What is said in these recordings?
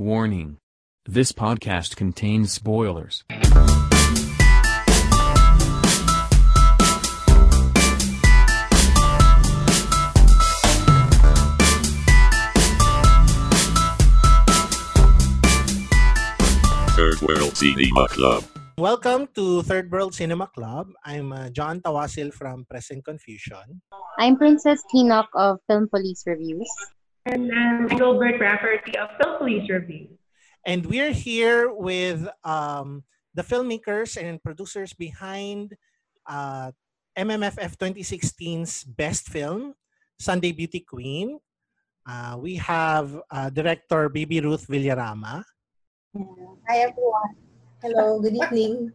Warning. This podcast contains spoilers. Third World Cinema Club. Welcome to Third World Cinema Club. I'm uh, John Tawasil from Press and Confusion. I'm Princess Tinok of Film Police Reviews. And I'm Gilbert Rafferty of Film Police Review. And we're here with um, the filmmakers and producers behind uh, MMFF 2016's best film, Sunday Beauty Queen. Uh, we have uh, director Bibi Ruth Villarama. Hi everyone. Hello, good evening.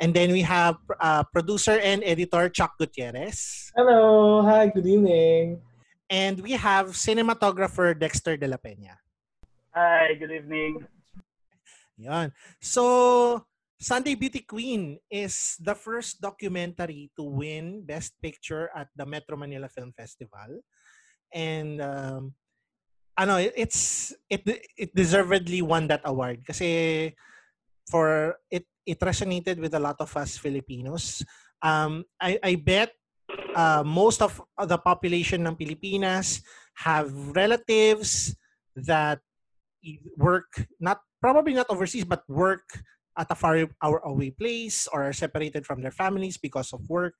And then we have uh, producer and editor Chuck Gutierrez. Hello, hi, good evening. And we have cinematographer Dexter De La Peña. Hi, good evening. Yan. So, Sunday Beauty Queen is the first documentary to win Best Picture at the Metro Manila Film Festival. And um, ano, it's it it deservedly won that award kasi for it it resonated with a lot of us Filipinos. Um, I I bet uh, most of the population ng Pilipinas have relatives that work not probably not overseas but work at a far away place or are separated from their families because of work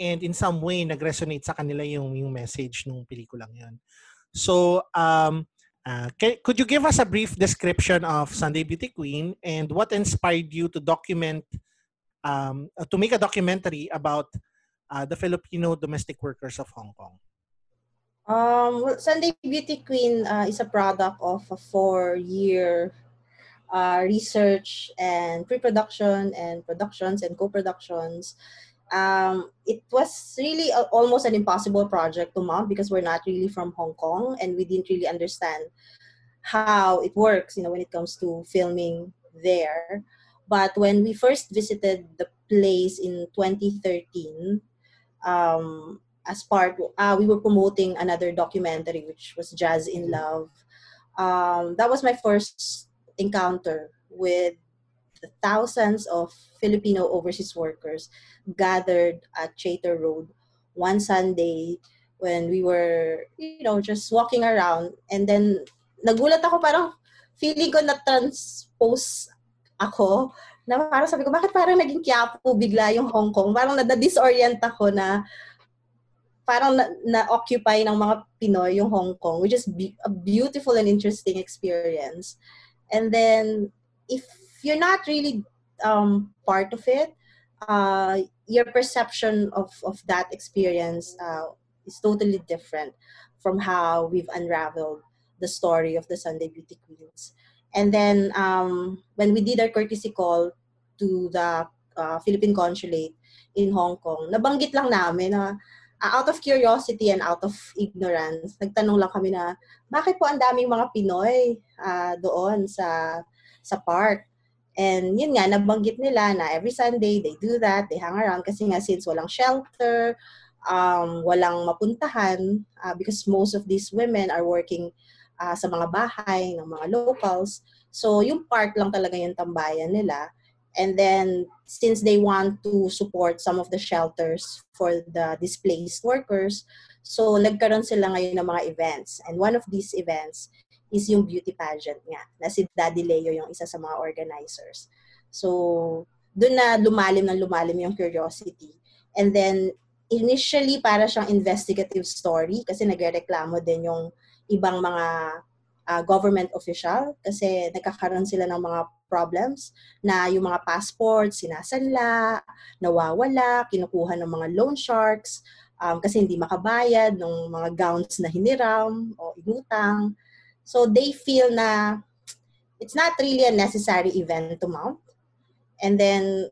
and in some way nag-resonate sa kanila yung yung message nung pelikulang yun. So um uh, can, could you give us a brief description of Sunday Beauty Queen and what inspired you to document um, uh, to make a documentary about uh, the Filipino domestic workers of Hong Kong? Um, Sunday Beauty Queen uh, is a product of a four-year uh, research and pre-production and productions and co-productions. Um, it was really a, almost an impossible project to mount because we're not really from Hong Kong and we didn't really understand how it works, you know, when it comes to filming there. But when we first visited the place in 2013, um, as part, uh, we were promoting another documentary, which was Jazz in Love. Um, that was my first encounter with the thousands of Filipino overseas workers gathered at Chater Road one Sunday when we were, you know, just walking around. And then, nagulat ako parang feeling ko na transpose ako na parang sabi ko, bakit parang naging Quiapo bigla yung Hong Kong? Parang na-disorient ako na parang na-occupy na ng mga Pinoy yung Hong Kong, which is be- a beautiful and interesting experience. And then, if you're not really um, part of it, uh, your perception of, of that experience uh, is totally different from how we've unraveled the story of the Sunday Beauty Queens. And then, um, when we did our courtesy call to the uh, Philippine Consulate in Hong Kong, nabanggit lang namin na uh, out of curiosity and out of ignorance, nagtanong lang kami na, bakit po ang daming mga Pinoy uh, doon sa sa park? And yun nga, nabanggit nila na every Sunday they do that, they hang around kasi nga since walang shelter, um, walang mapuntahan uh, because most of these women are working uh, sa mga bahay ng mga locals. So yung park lang talaga yung tambayan nila. And then, since they want to support some of the shelters for the displaced workers, so nagkaroon sila ngayon ng mga events. And one of these events is yung beauty pageant nga, na si Daddy Leo yung isa sa mga organizers. So, doon na lumalim ng lumalim yung curiosity. And then, initially, para siyang investigative story kasi nagreklamo din yung ibang mga uh, government official kasi nagkakaroon sila ng mga problems na yung mga passports sinasanla, nawawala, kinukuha ng mga loan sharks um, kasi hindi makabayad ng mga gowns na hiniram o inutang. So they feel na it's not really a necessary event to mount. And then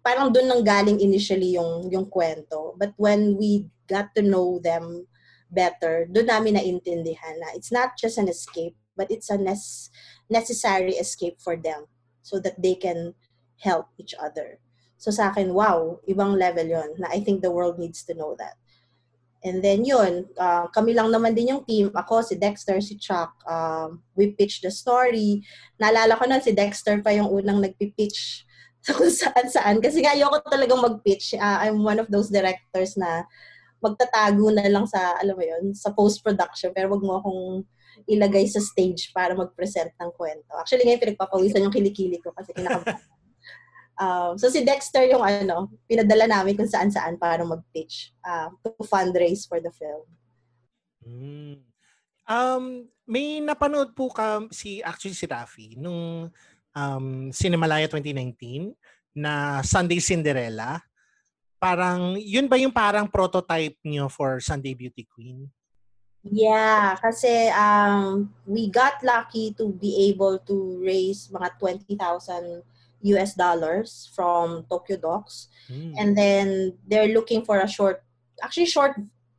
parang doon nang galing initially yung yung kwento. But when we got to know them better, doon namin naintindihan na it's not just an escape, but it's a necessary escape for them so that they can help each other. So sa akin, wow, ibang level yon na I think the world needs to know that. And then yun, uh, kami lang naman din yung team. Ako, si Dexter, si Chuck. Um, we pitched the story. Naalala ko na si Dexter pa yung unang nagpipitch sa kung saan-saan. Kasi nga ayoko talagang mag-pitch. Uh, I'm one of those directors na magtatago na lang sa, alam mo yun, sa post-production. Pero wag mo akong ilagay sa stage para mag-present ng kwento. Actually, ngayon pinagpapawisan yung kilikili ko kasi kinakabahan. Um, so si Dexter yung ano, pinadala namin kung saan-saan para mag-pitch uh, to fundraise for the film. Mm. Um, may napanood po ka si actually si Rafi nung um, Cinemalaya 2019 na Sunday Cinderella. Parang yun ba yung parang prototype niyo for Sunday Beauty Queen? Yeah, kasi um, we got lucky to be able to raise mga 20,000 US dollars from Tokyo Docs. Mm. And then they're looking for a short, actually short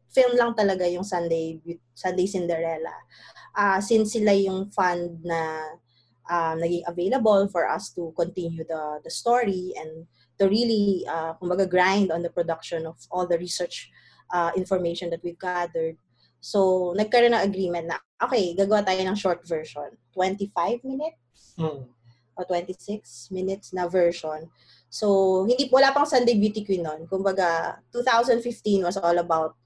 film lang talaga yung Sunday Sunday Cinderella. Uh, since sila yung fund na uh, naging available for us to continue the the story and to really uh, kumbaga grind on the production of all the research uh, information that we've gathered. So, nagkaroon ng agreement na, okay, gagawa tayo ng short version. 25 minutes? Mm. o 26 minutes na version. So, hindi wala pang Sunday Beauty Queen noon. Kumbaga, 2015 was all about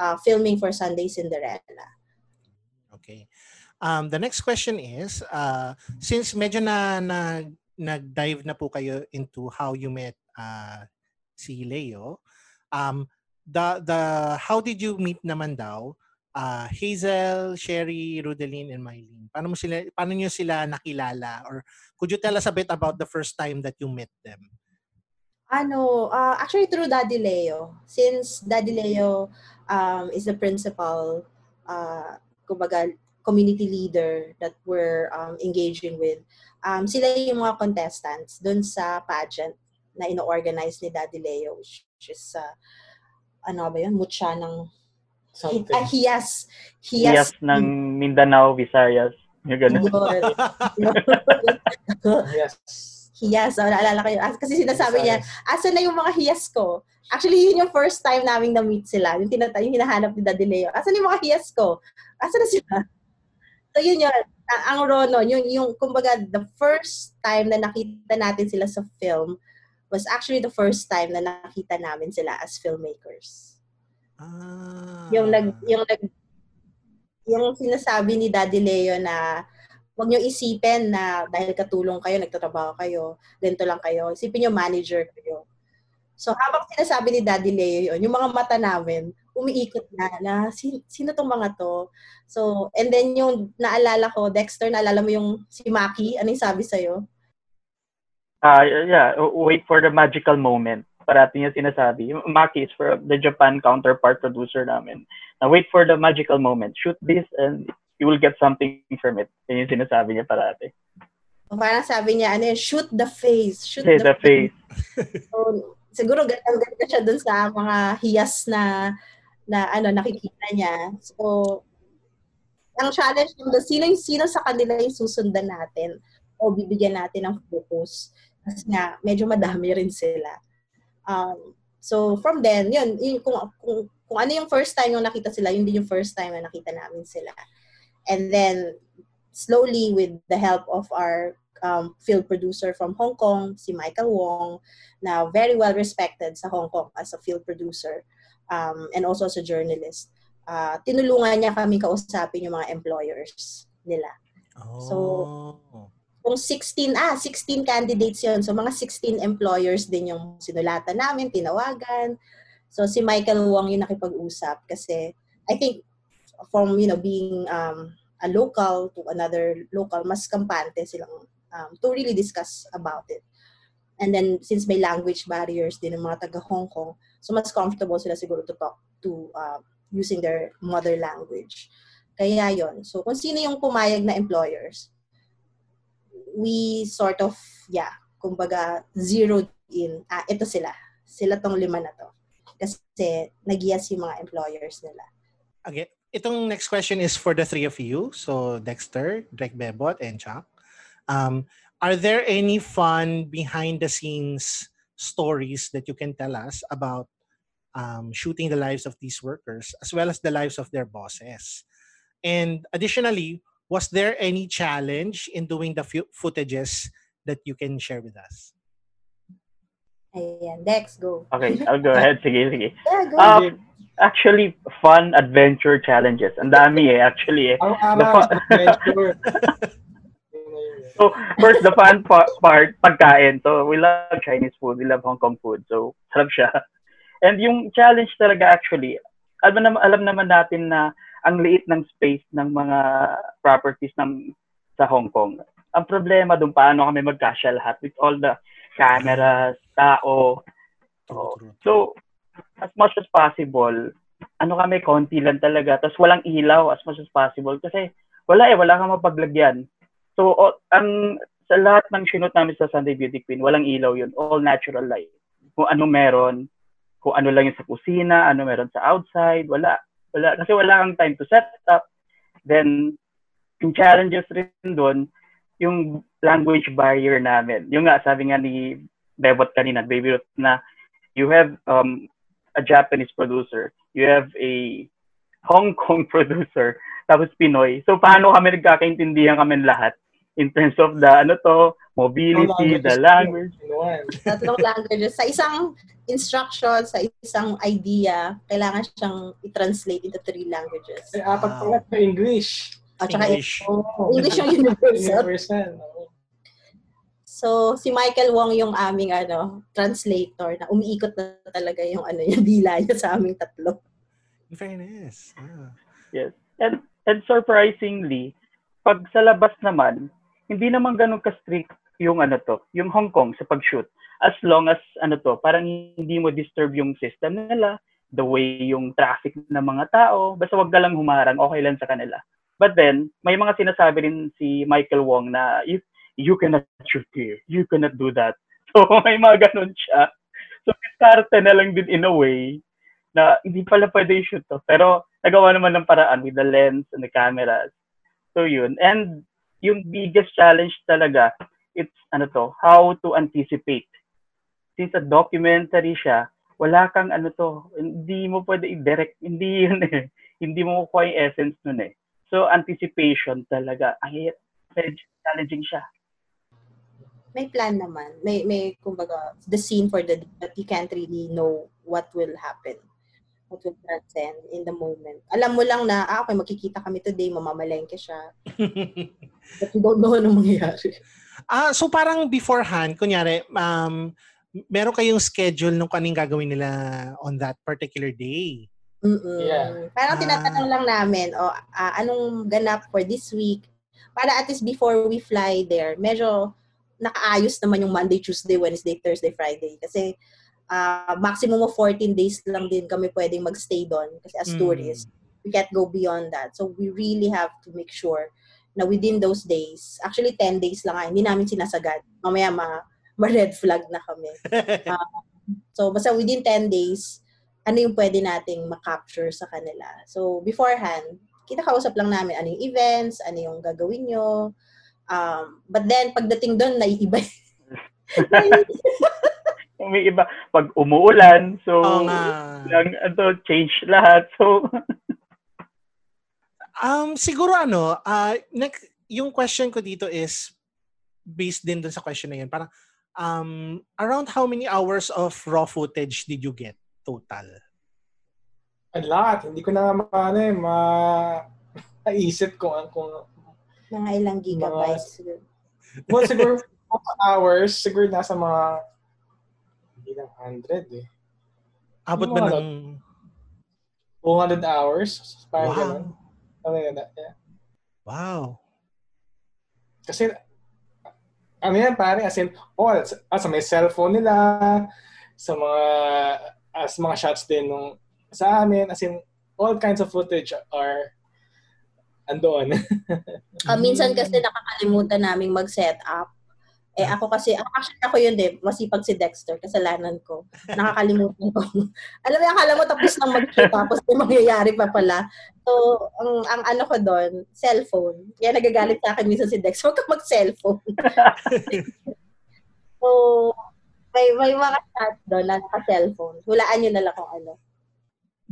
uh, filming for Sunday Cinderella. Okay. Um, the next question is, uh, since medyo na, na nag-dive na po kayo into how you met uh, si Leo, um, the, the, how did you meet naman daw uh, Hazel, Sherry, Rudeline, and Mylene? Paano mo sila paano niyo sila nakilala or could you tell us a bit about the first time that you met them? Ano, uh, actually through Daddy Leo. Since Daddy Leo um, is the principal uh, kumbaga community leader that we're um, engaging with. Um, sila yung mga contestants dun sa pageant na ino-organize ni Daddy Leo, which is, uh, ano ba yun, mutya ng Something. Ah, hiyas. Hiyas Hiyas. ng Mindanao, Visayas. Yung ganun. yes. hiyas. Oh, naalala ko yun. Ah, Kasi sinasabi niya, asa na yung mga hiyas ko? Actually, yun yung first time namin na-meet sila. Yung, tinata- yung hinahanap ni Daddy Leo. Asa na yung mga hiyas ko? Asa na sila? So, yun yun. Ang, Rono, yung, yung, kumbaga, the first time na nakita natin sila sa film was actually the first time na nakita namin sila as filmmakers. Ah. Yung nag yung nag yung sinasabi ni Daddy Leo na wag niyo isipin na dahil katulong kayo, nagtatrabaho kayo, ganito lang kayo. Isipin niyo manager kayo. So habang sinasabi ni Daddy Leo yun, yung mga mata namin, umiikot na, na sino, sino tong mga to? So, and then yung naalala ko, Dexter, naalala mo yung si Maki, ano yung sabi sa'yo? Ah, yeah, wait for the magical moment. Parati niya sinasabi. Maki is for the Japan counterpart producer namin. Now, wait for the magical moment. Shoot this and you will get something from it. Yan yung sinasabi niya parati. Parang sabi niya, ano yun, shoot the face. Shoot Say the face. So, siguro gandang ganda siya dun sa mga hiyas na na ano nakikita niya. So, ang challenge nung sino yung sino sa kanila yung susundan natin o bibigyan natin ng focus. Kasi nga, medyo madami rin sila. Um, so, from then, yun, yun kung, kung, kung ano yung first time yung nakita sila, yun din yung first time na nakita namin sila. And then, slowly, with the help of our um, field producer from Hong Kong, si Michael Wong, na very well respected sa Hong Kong as a field producer um, and also as a journalist. Uh, tinulungan niya kami kausapin yung mga employers nila. Oh. So, kung 16, ah, 16 candidates yon So, mga 16 employers din yung sinulatan namin, tinawagan. So, si Michael Wong yung nakipag-usap kasi I think from, you know, being um, a local to another local, mas kampante silang um, to really discuss about it. And then, since may language barriers din ng mga taga Hong Kong, so mas comfortable sila siguro to talk to uh, using their mother language. Kaya yon So, kung sino yung pumayag na employers, we sort of, yeah, kumbaga, zeroed in, ah, ito sila. Sila tong lima na to. Kasi nag-yes yung mga employers nila. Okay. Itong next question is for the three of you. So, Dexter, Drake Bebot, and Chuck. Um, are there any fun behind the scenes stories that you can tell us about um, shooting the lives of these workers as well as the lives of their bosses. And additionally, was there any challenge in doing the fu- footages that you can share with us? Ayan, Dex, go. Okay, I'll go ahead. Sige, sige. Yeah, go. Um, actually, fun adventure challenges. Ang dami eh, actually eh. Ang The araw, fa- adventure. Yun na yun. So, first, the fun pa- part, pagkain. So, we love Chinese food. We love Hong Kong food. So, sarap siya. And yung challenge talaga actually, alam naman, alam naman natin na ang liit ng space ng mga properties ng sa Hong Kong. Ang problema doon, paano kami magkasya lahat with all the cameras, tao. True. So, as much as possible, ano kami, konti lang talaga. Tapos walang ilaw as much as possible. Kasi wala eh, wala kang mapaglagyan. So, o- ang sa lahat ng shoot namin sa Sunday Beauty Queen, walang ilaw yun. All natural light. Kung ano meron, kung ano lang yung sa kusina, ano meron sa outside, wala. Wala. Kasi wala kang time to set up. Then, yung challenges rin doon, yung language barrier namin. Yung nga, sabi nga ni Bebot kanina, Baby Ruth, na you have um, a Japanese producer, you have a Hong Kong producer, tapos Pinoy. So, paano kami nagkakaintindihan kami lahat in terms of the, ano to, mobility, the language. Tatlong languages. Sa isang instruction, sa isang idea, kailangan siyang i-translate into three languages. Ay, apat Wow. pala sa English. At saka English. Oh, English yung universal. Universal. So, si Michael Wong yung aming ano, translator na umiikot na talaga yung ano yung dila niya sa aming tatlo. In fairness. Ah. Yes. And, and surprisingly, pag sa labas naman, hindi naman ganun ka-strict yung ano to, yung Hong Kong sa pag-shoot. As long as ano to, parang hindi mo disturb yung system nila, the way yung traffic ng mga tao, basta wag ka lang humarang, okay lang sa kanila. But then, may mga sinasabi rin si Michael Wong na if you cannot shoot here, you cannot do that. So, may mga ganun siya. So, diskarte na lang din in a way na hindi pala pwede i-shoot to. Pero, nagawa naman ng paraan with the lens and the cameras. So, yun. And, yung biggest challenge talaga, it's, ano to, how to anticipate. Since a documentary siya, wala kang ano to, hindi mo pwede i-direct, hindi yun eh. Hindi mo kukuha yung essence nun eh. So, anticipation talaga. Ang. Medyo challenging siya. May plan naman. May, may kumbaga, the scene for the but you can't really know what will happen. What will transcend in the moment. Alam mo lang na, ah, okay, magkikita kami today, mamamalengke siya. But you don't know anong mangyayari. Ah, so parang beforehand, kunyari, um, meron kayong schedule nung kaning gagawin nila on that particular day. Mm-mm. Yeah. Parang Ah. tinatanong lang namin, o ah, anong ganap for this week? Para at least before we fly there, medyo nakaayos naman yung Monday, Tuesday, Wednesday, Thursday, Friday. Kasi ah, maximum of 14 days lang din kami pwedeng magstay doon. Kasi as Mm. tourists, we can't go beyond that. So we really have to make sure na within those days, actually 10 days lang nga, hindi namin sinasagad. Mamaya ma, ma-red flag na kami. So, basta within 10 days, ano yung pwede nating makapture sa kanila. So, beforehand, kinakausap lang namin ano yung events, ano yung gagawin nyo. Um, but then, pagdating doon, naiiba. May iba, pag umuulan, so, nga. lang, ano, change lahat. So, Um, siguro ano, uh, next, yung question ko dito is based din dun sa question na yun. Parang, um, around how many hours of raw footage did you get total? A lot. Hindi ko na ma, ano eh, ma, naisip kung, kung, Mga ilang gigabytes. well, siguro, hours, siguro nasa mga, hindi lang 100 eh. Abot ba ng... 200 hours. Parang Wow. ganun. Ano yun, yeah. Wow. Kasi, ano yan, pare, as in, oh, sa, ah, sa may cellphone nila, sa mga, as mga shots din nung, sa amin, as in, all kinds of footage are andoon. Ah, minsan kasi nakakalimutan naming mag-set up. Eh ako kasi, actually ako yun din, masipag si Dexter, kasalanan ko. Nakakalimutan ko. Alam mo, akala mo tapos nang mag-shoot, tapos may mangyayari pa pala. So, ang, ang ano ko doon, cellphone. Kaya nagagalit sa akin minsan si Dex, huwag ka mag-cellphone. so, may, may mga chat doon na naka-cellphone. Hulaan nyo na lang kung ano.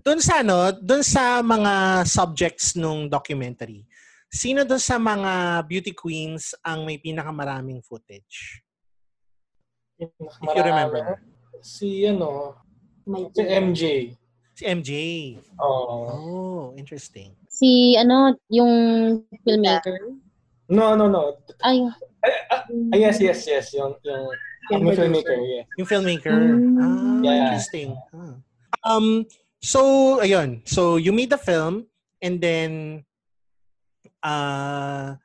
Doon sa ano, doon sa mga subjects nung documentary, sino doon sa mga beauty queens ang may pinakamaraming footage? If you remember. Si ano, May si MJ. Si MJ. Oo. Oh, interesting. Si, ano, yung filmmaker. No, no, no. Ay, Ah, yes, yes, yes. Yung, yung, yung filmmaker, yeah. Yung filmmaker. Mm. Ah, Yeah. interesting. Ah. Um, so, ayun. So, you made the film and then uh,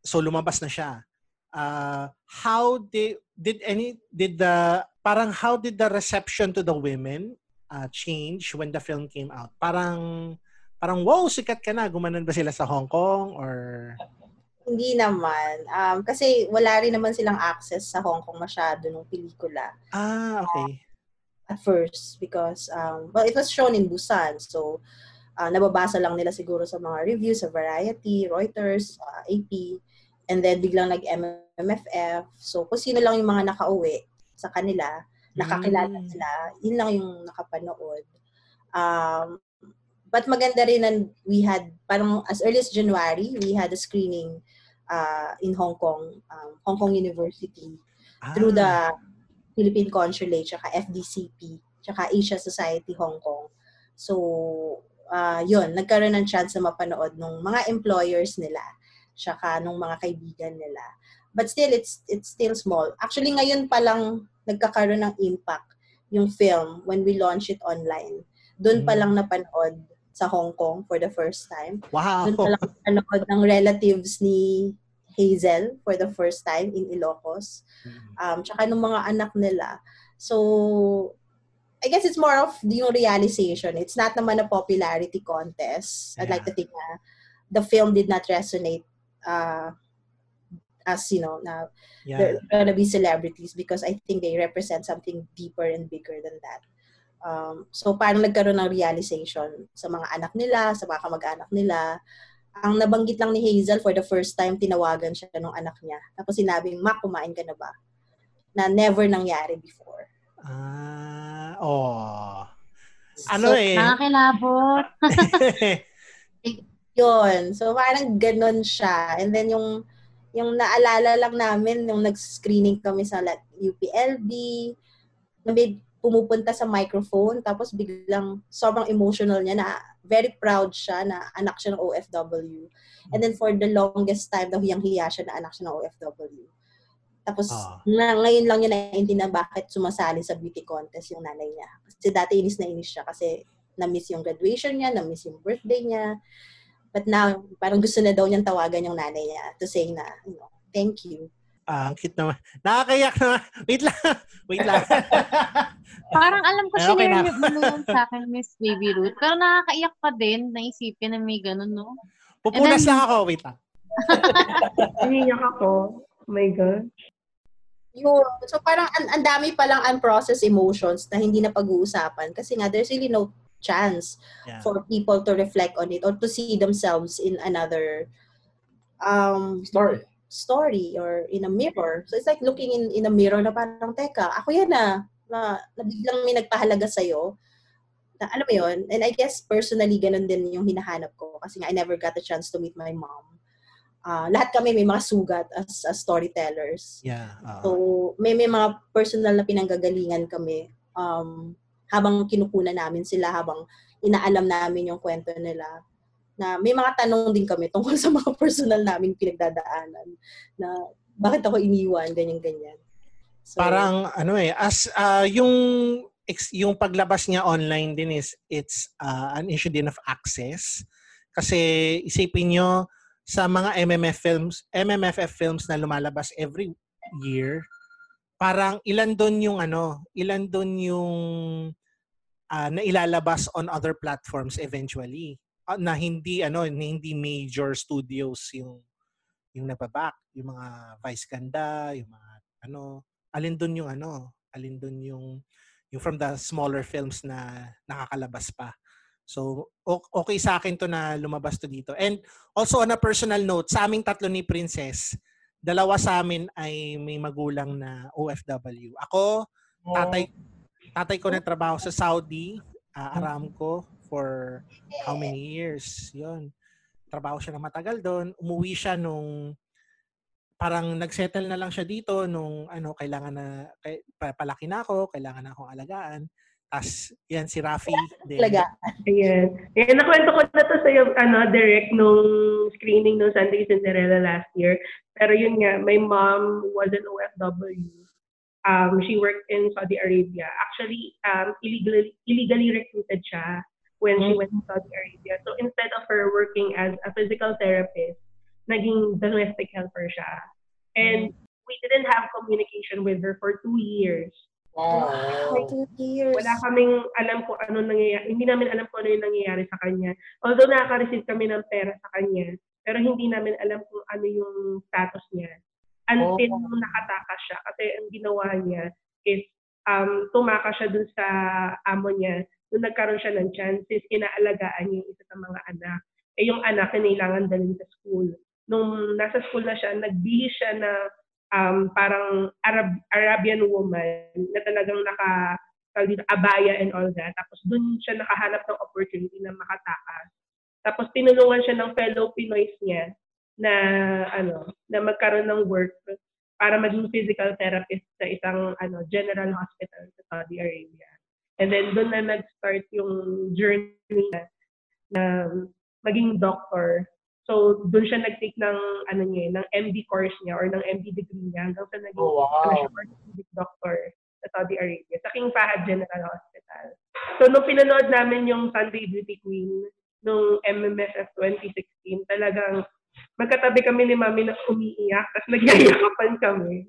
so lumabas na siya. Uh, how did did any did the parang how did the reception to the women uh, change when the film came out? Parang parang wow, sikat ka na. Gumanon ba sila sa Hong Kong or Hindi naman. Um, kasi wala rin naman silang access sa Hong Kong masyado nung pelikula Ah, okay. at first because, um, well, it was shown in Busan. So, uh, nababasa lang nila siguro sa mga reviews sa Variety, Reuters, uh, AP. And then, biglang nag-MMFF. So, kung sino lang yung mga nakauwi sa kanila, nakakilala Mm. sila, yun lang yung nakapanood. Um, but maganda rin na we had, parang as early as January, we had a screening uh, in Hong Kong, um, Hong Kong University, Ah, through the Philippine Consulate, tsaka FDCP, tsaka Asia Society Hong Kong. So, uh, yun, nagkaroon ng chance na mapanood ng mga employers nila, tsaka nung mga kaibigan nila. But still, it's it's still small. Actually, ngayon pa lang nagkakaroon ng impact yung film when we launch it online. Doon pa Mm. lang napanood sa Hong Kong for the first time. Wow. Doon pa lang napanood ng relatives ni Hazel for the first time in Ilocos. Um, tsaka ng mga anak nila. So, I guess it's more of yung realization. It's not naman a popularity contest. I'd like to think na the film did not resonate uh, as, you know, na Yeah. they're gonna be celebrities because I think they represent something deeper and bigger than that. Um, so parang nagkaroon ng realization sa mga anak nila, sa mga kamag-anak nila. Ang nabanggit lang ni Hazel for the first time, tinawagan siya ng anak niya. Tapos sinabing, Ma, kumain ka na ba? Na never nangyari before. Ah, oh. Ano So, eh? nakakilabot. Yun. So, parang ganun siya. And then, yung, yung naalala lang namin, nung nag-screening kami sa like, UPLB, na may pumupunta sa microphone, tapos biglang sobrang emotional niya na very proud siya na anak siya ng OFW. And then, for the longest time, daw hiyang-hiya siya na anak siya ng OFW. Tapos, Ah. na, ngayon lang niya naiintindihan bakit sumasali sa beauty contest yung nanay niya. Kasi dati inis na inis siya kasi na-miss yung graduation niya, na-miss yung birthday niya. But now, parang gusto na daw niyang tawagan yung nanay niya to say na, you know, thank you. Ah, ang cute naman. Nakakayak naman. Wait lang. Wait lang. Parang alam ko okay na. niyo mo yun sa akin, Miss Baby Ruth. Pero nakakaiyak pa din, naisipin na may ganun, no? Pupunas then- lang ako. Wait lang. Naniyak ako. Oh my God. Yun. So parang ang, ang dami palang unprocessed emotions na hindi na pag-uusapan kasi nga there's really no chance Yeah. for people to reflect on it or to see themselves in another um Story. story or in a mirror. So it's like looking in in a mirror na parang, teka, ako yan na, na, na biglang may nagpahalaga sa'yo. Na, alam mo yun? And I guess personally, ganun din yung hinahanap ko. Kasi nga, I never got a chance to meet my mom. Ah, lahat kami may mga sugat as, as storytellers. Yeah. ah. So, may, may mga personal na pinanggagalingan kami um, habang kinukunan namin sila, habang inaalam namin yung kwento nila. Na may mga tanong din kami tungkol sa mga personal namin pinagdadaanan. Na bakit ako iniwan, ganyan-ganyan. So, Parang ano eh as ah, yung yung paglabas niya online din is it's ah, an issue din of access kasi isipin nyo sa mga MMF films MMFF films na lumalabas every year parang ilan doon yung ano ilan doon yung ah, na ilalabas on other platforms eventually Ah, na hindi ano na hindi major studios yung yung nagbaback yung mga Vice Ganda yung mga ano alin doon yung ano, alin doon yung yung from the smaller films na nakakalabas pa. So, okay sa akin to na lumabas to dito. And also on a personal note, sa aming tatlo ni Princess, dalawa sa amin ay may magulang na OFW. Ako, tatay tatay ko nagtrabaho sa Saudi, ah, Aramco for how many years. Yun. Trabaho siya na matagal doon. Umuwi siya nung parang nagsettle na lang siya dito nung ano kailangan na kay, pa- palaki na ako, kailangan na akong alagaan. Tapos yan si Rafi. Talaga. Ayan. Ayan, nakwento ko na to sa iyo, ano, direct nung screening ng Sunday Cinderella last year. Pero yun nga, my mom was an OFW. Um, she worked in Saudi Arabia. Actually, um, illegally, illegally recruited siya when she went to Saudi Arabia. So instead of her working as a physical therapist, naging domestic helper siya. And we didn't have communication with her for two years. For Wow. two years. Wala kaming alam kung ano nangyayari. Hindi namin alam kung ano yung nangyayari sa kanya. Although nakaka-receive kami ng pera sa kanya, pero hindi namin alam kung ano yung status niya. Until Oh. nung nakatakas siya. Kasi ang ginawa niya is um, tumakas siya dun sa amo niya. Nung nagkaroon siya ng chances, inaalagaan niya yung isa sa mga anak. Eh yung anak, kailangan dalhin sa school. Nung nasa school na siya, nagbihis siya na um, parang Arab, Arabian woman na talagang naka dito, abaya and all that. Tapos dun siya nakahanap ng opportunity na makatakas. Tapos tinulungan siya ng fellow Pinoys niya na ano na magkaroon ng work para maging physical therapist sa isang ano general hospital sa Saudi Arabia. And then doon na nag-start yung journey niya na maging doctor. So doon siya nag-take ng ano niya, ng MD course niya or ng MD degree niya hanggang sa naging Oh, ano wow. siya, orthopedic doctor sa Saudi Arabia, sa King Fahad General Hospital. So, nung pinanood namin yung Sunday Beauty Queen nung MMFF 2016, talagang magkatabi kami ni Mami na umiiyak, tapos nagyayakapan kami.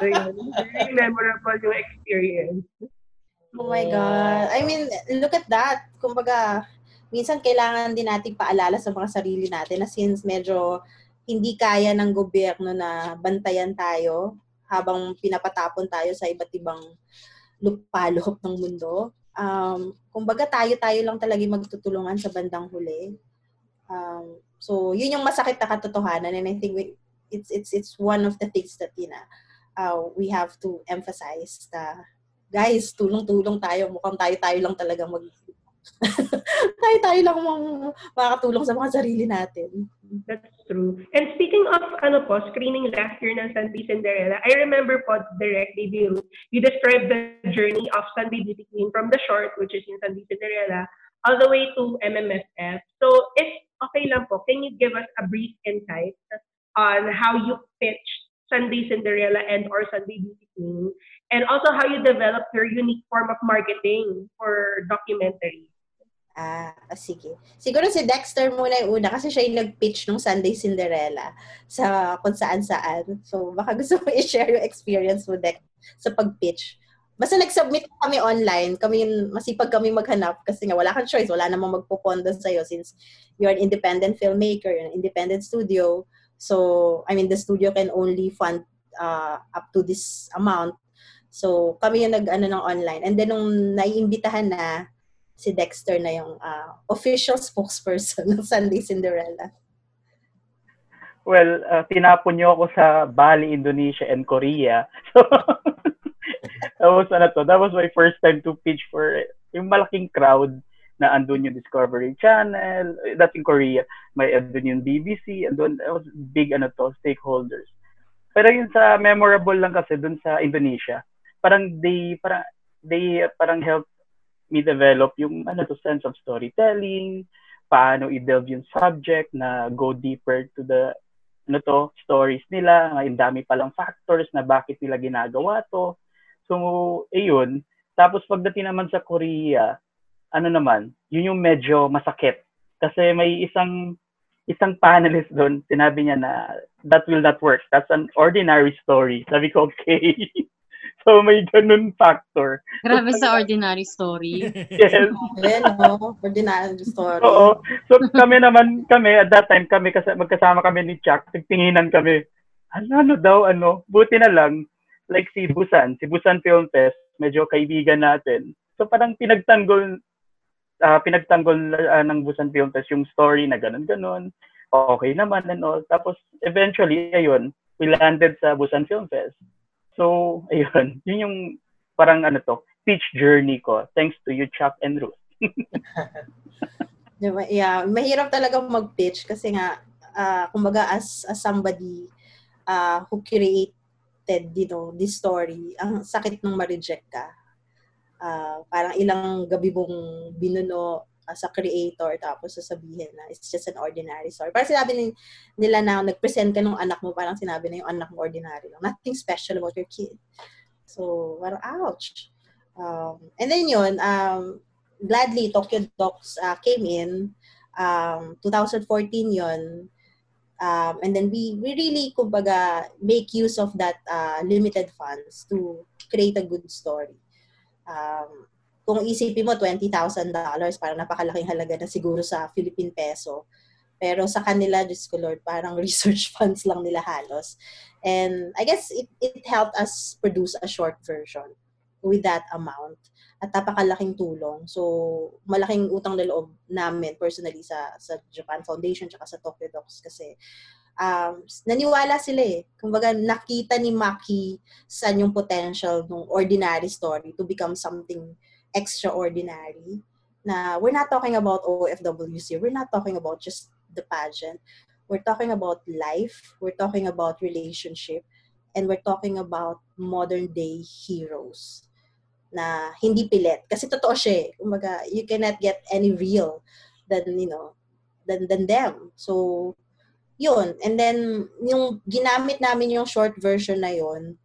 So, yun. Very memorable yung experience. Oh my God. I mean, look at that. Kumbaga, minsan kailangan din nating paalala sa mga sarili natin na since medyo hindi kaya ng gobyerno na bantayan tayo habang pinapatapon tayo sa iba't ibang lupalop ng mundo. Um, kumbaga tayo-tayo lang talaga magtutulungan sa bandang huli. Um, so, yun yung masakit na katotohanan and I think we, it's it's it's one of the things that you uh, we have to emphasize na guys, tulong-tulong tayo. Mukhang tayo-tayo lang talaga mag... tayo-tayo lang makakatulong sa mga sarili natin. That's true. And speaking of ano po, screening last year ng Sunday Cinderella, I remember po, Direct Baby Ruth, you described the journey of Sunday Beauty Queen from the short, which is in Sunday Cinderella, all the way to MMFF. So, if okay lang po, can you give us a brief insight on how you pitched Sunday Cinderella and or Sunday Beauty Queen, and also how you developed your unique form of marketing for documentary? Ah, ah, sige. Siguro si Dexter muna yung una kasi siya yung nag-pitch ng Sunday Cinderella sa kung saan-saan. So, baka gusto mo i-share yung experience mo, Dex, sa pag-pitch. Basta nag-submit kami online, kami yung- masipag kami maghanap kasi nga wala kang choice, wala namang magpupondo sa'yo since you're an independent filmmaker, an independent studio. So, I mean, the studio can only fund uh, up to this amount. So, kami yung nag-ano ng online. And then, nung naiimbitahan na, si Dexter na yung ah, official spokesperson ng Sunday Cinderella. Well, uh, tinapon niyo ako sa Bali, Indonesia, and Korea. So, that was ano to, that was my first time to pitch for yung malaking crowd na andun yung Discovery Channel, eh, that's in Korea, may andun yung BBC, andun, that was big ano to, stakeholders. Pero yun sa memorable lang kasi dun sa Indonesia, parang they, parang, they parang help me develop yung ano to, sense of storytelling, paano i-delve yung subject na go deeper to the ano to, stories nila, ang dami palang factors na bakit nila ginagawa to. So, ayun. Tapos pagdating naman sa Korea, ano naman, yun yung medyo masakit. Kasi may isang isang panelist doon, sinabi niya na that will not work. That's an ordinary story. Sabi ko, okay. so may ganun factor. Grabe sa ordinary story. Yes. Ayan, no? Ordinary story. Oo. So kami naman, kami, at that time, kami, kasi magkasama kami ni Chuck, tigtinginan kami. Ano, ano daw, ano, buti na lang, like si Busan, si Busan Film Fest, medyo kaibigan natin. So parang pinagtanggol, ah pinagtanggol ah, ng Busan Film Fest yung story na ganun-ganun. Okay naman and all. Tapos eventually, ayun, we landed sa Busan Film Fest. So, ayun, yun yung parang ano to, pitch journey ko. Thanks to you, Chuck and Ruth. Diba? Yeah, mahirap talaga mag-pitch kasi nga, ah, kumbaga as, as somebody uh, who created, you know, this story, ang sakit nung ma-reject ka. Ah, parang ilang gabi mong binuno as a creator tapos sasabihin na it's just an ordinary story. Parang sinabi ni- nila na nag-present ka ng anak mo, parang sinabi na yung anak mo ordinary lang. Nothing special about your kid. So, parang ouch. Um, and then yun, um, gladly, Tokyo Docs uh, came in. Um, 2014 yun. Um, and then we, we really, kumbaga, make use of that uh, limited funds to create a good story. Um, kung isipin mo, $20,000, parang napakalaking halaga na siguro sa Philippine peso. Pero sa kanila, Diyos ko Lord, parang research funds lang nila halos. And I guess it, it helped us produce a short version with that amount. At napakalaking tulong. So, malaking utang na loob namin personally sa, sa Japan Foundation tsaka sa Tokyo Docs kasi um, naniwala sila eh. Kumbaga, nakita ni Maki saan yung potential ng ordinary story to become something extraordinary. Na we're not talking about here. We're not talking about just the pageant. We're talking about life. We're talking about relationship. And we're talking about modern day heroes na hindi pilit. Kasi totoo siya eh. Kumbaga, you cannot get any real than, you know, than, than them. So, yun. And then, yung ginamit namin yung short version na yun,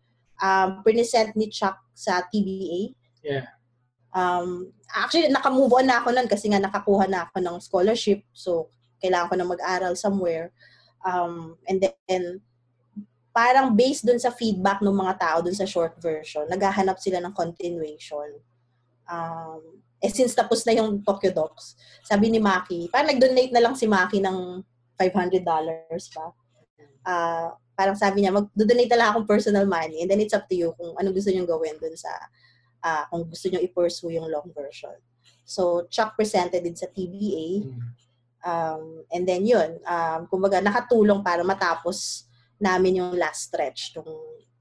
um, present ni Chuck sa TBA. Yeah. Um, actually, naka-move on na ako nun kasi nga nakakuha na ako ng scholarship. So, kailangan ko na mag-aral somewhere. Um, and then, parang based dun sa feedback ng mga tao dun sa short version, naghahanap sila ng continuation. Um, eh, since tapos na yung Tokyo Docs, sabi ni Maki, parang nag-donate na lang si Maki ng $500 pa. Ah, parang sabi niya, mag-donate na lang akong personal money and then it's up to you kung ano gusto niyong gawin dun sa, ah, kung gusto niyo i-pursue yung long version. So, Chuck presented it sa TBA. Um, and then yun, um, kumbaga nakatulong para matapos namin yung last stretch. Nung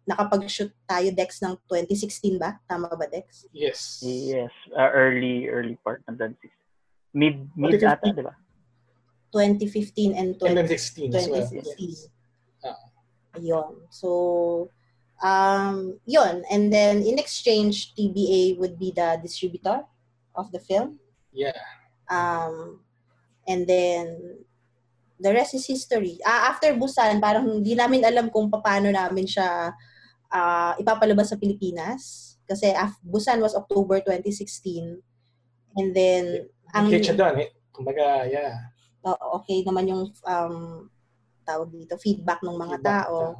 nakapag-shoot tayo Dex ng 2016 ba? Tama ba Dex? Yes. Yes, uh, early early part ng 2016. Mid mid 2015. ata, di ba? 2015 and And 20, then 16 as well. 2016. Ah. Ayun. So, um, yun. And then in exchange, TBA would be the distributor of the film. Yeah. Um, and then, the rest is history. Ah, after Busan, parang hindi namin alam kung paano namin siya ah, ipapalabas sa Pilipinas. Kasi af- Busan was October 2016. And then, ang, Ang siya doon, eh. Kumbaga, yeah. Oo, okay naman yung um, tawag dito, feedback ng mga Feedback tao. ng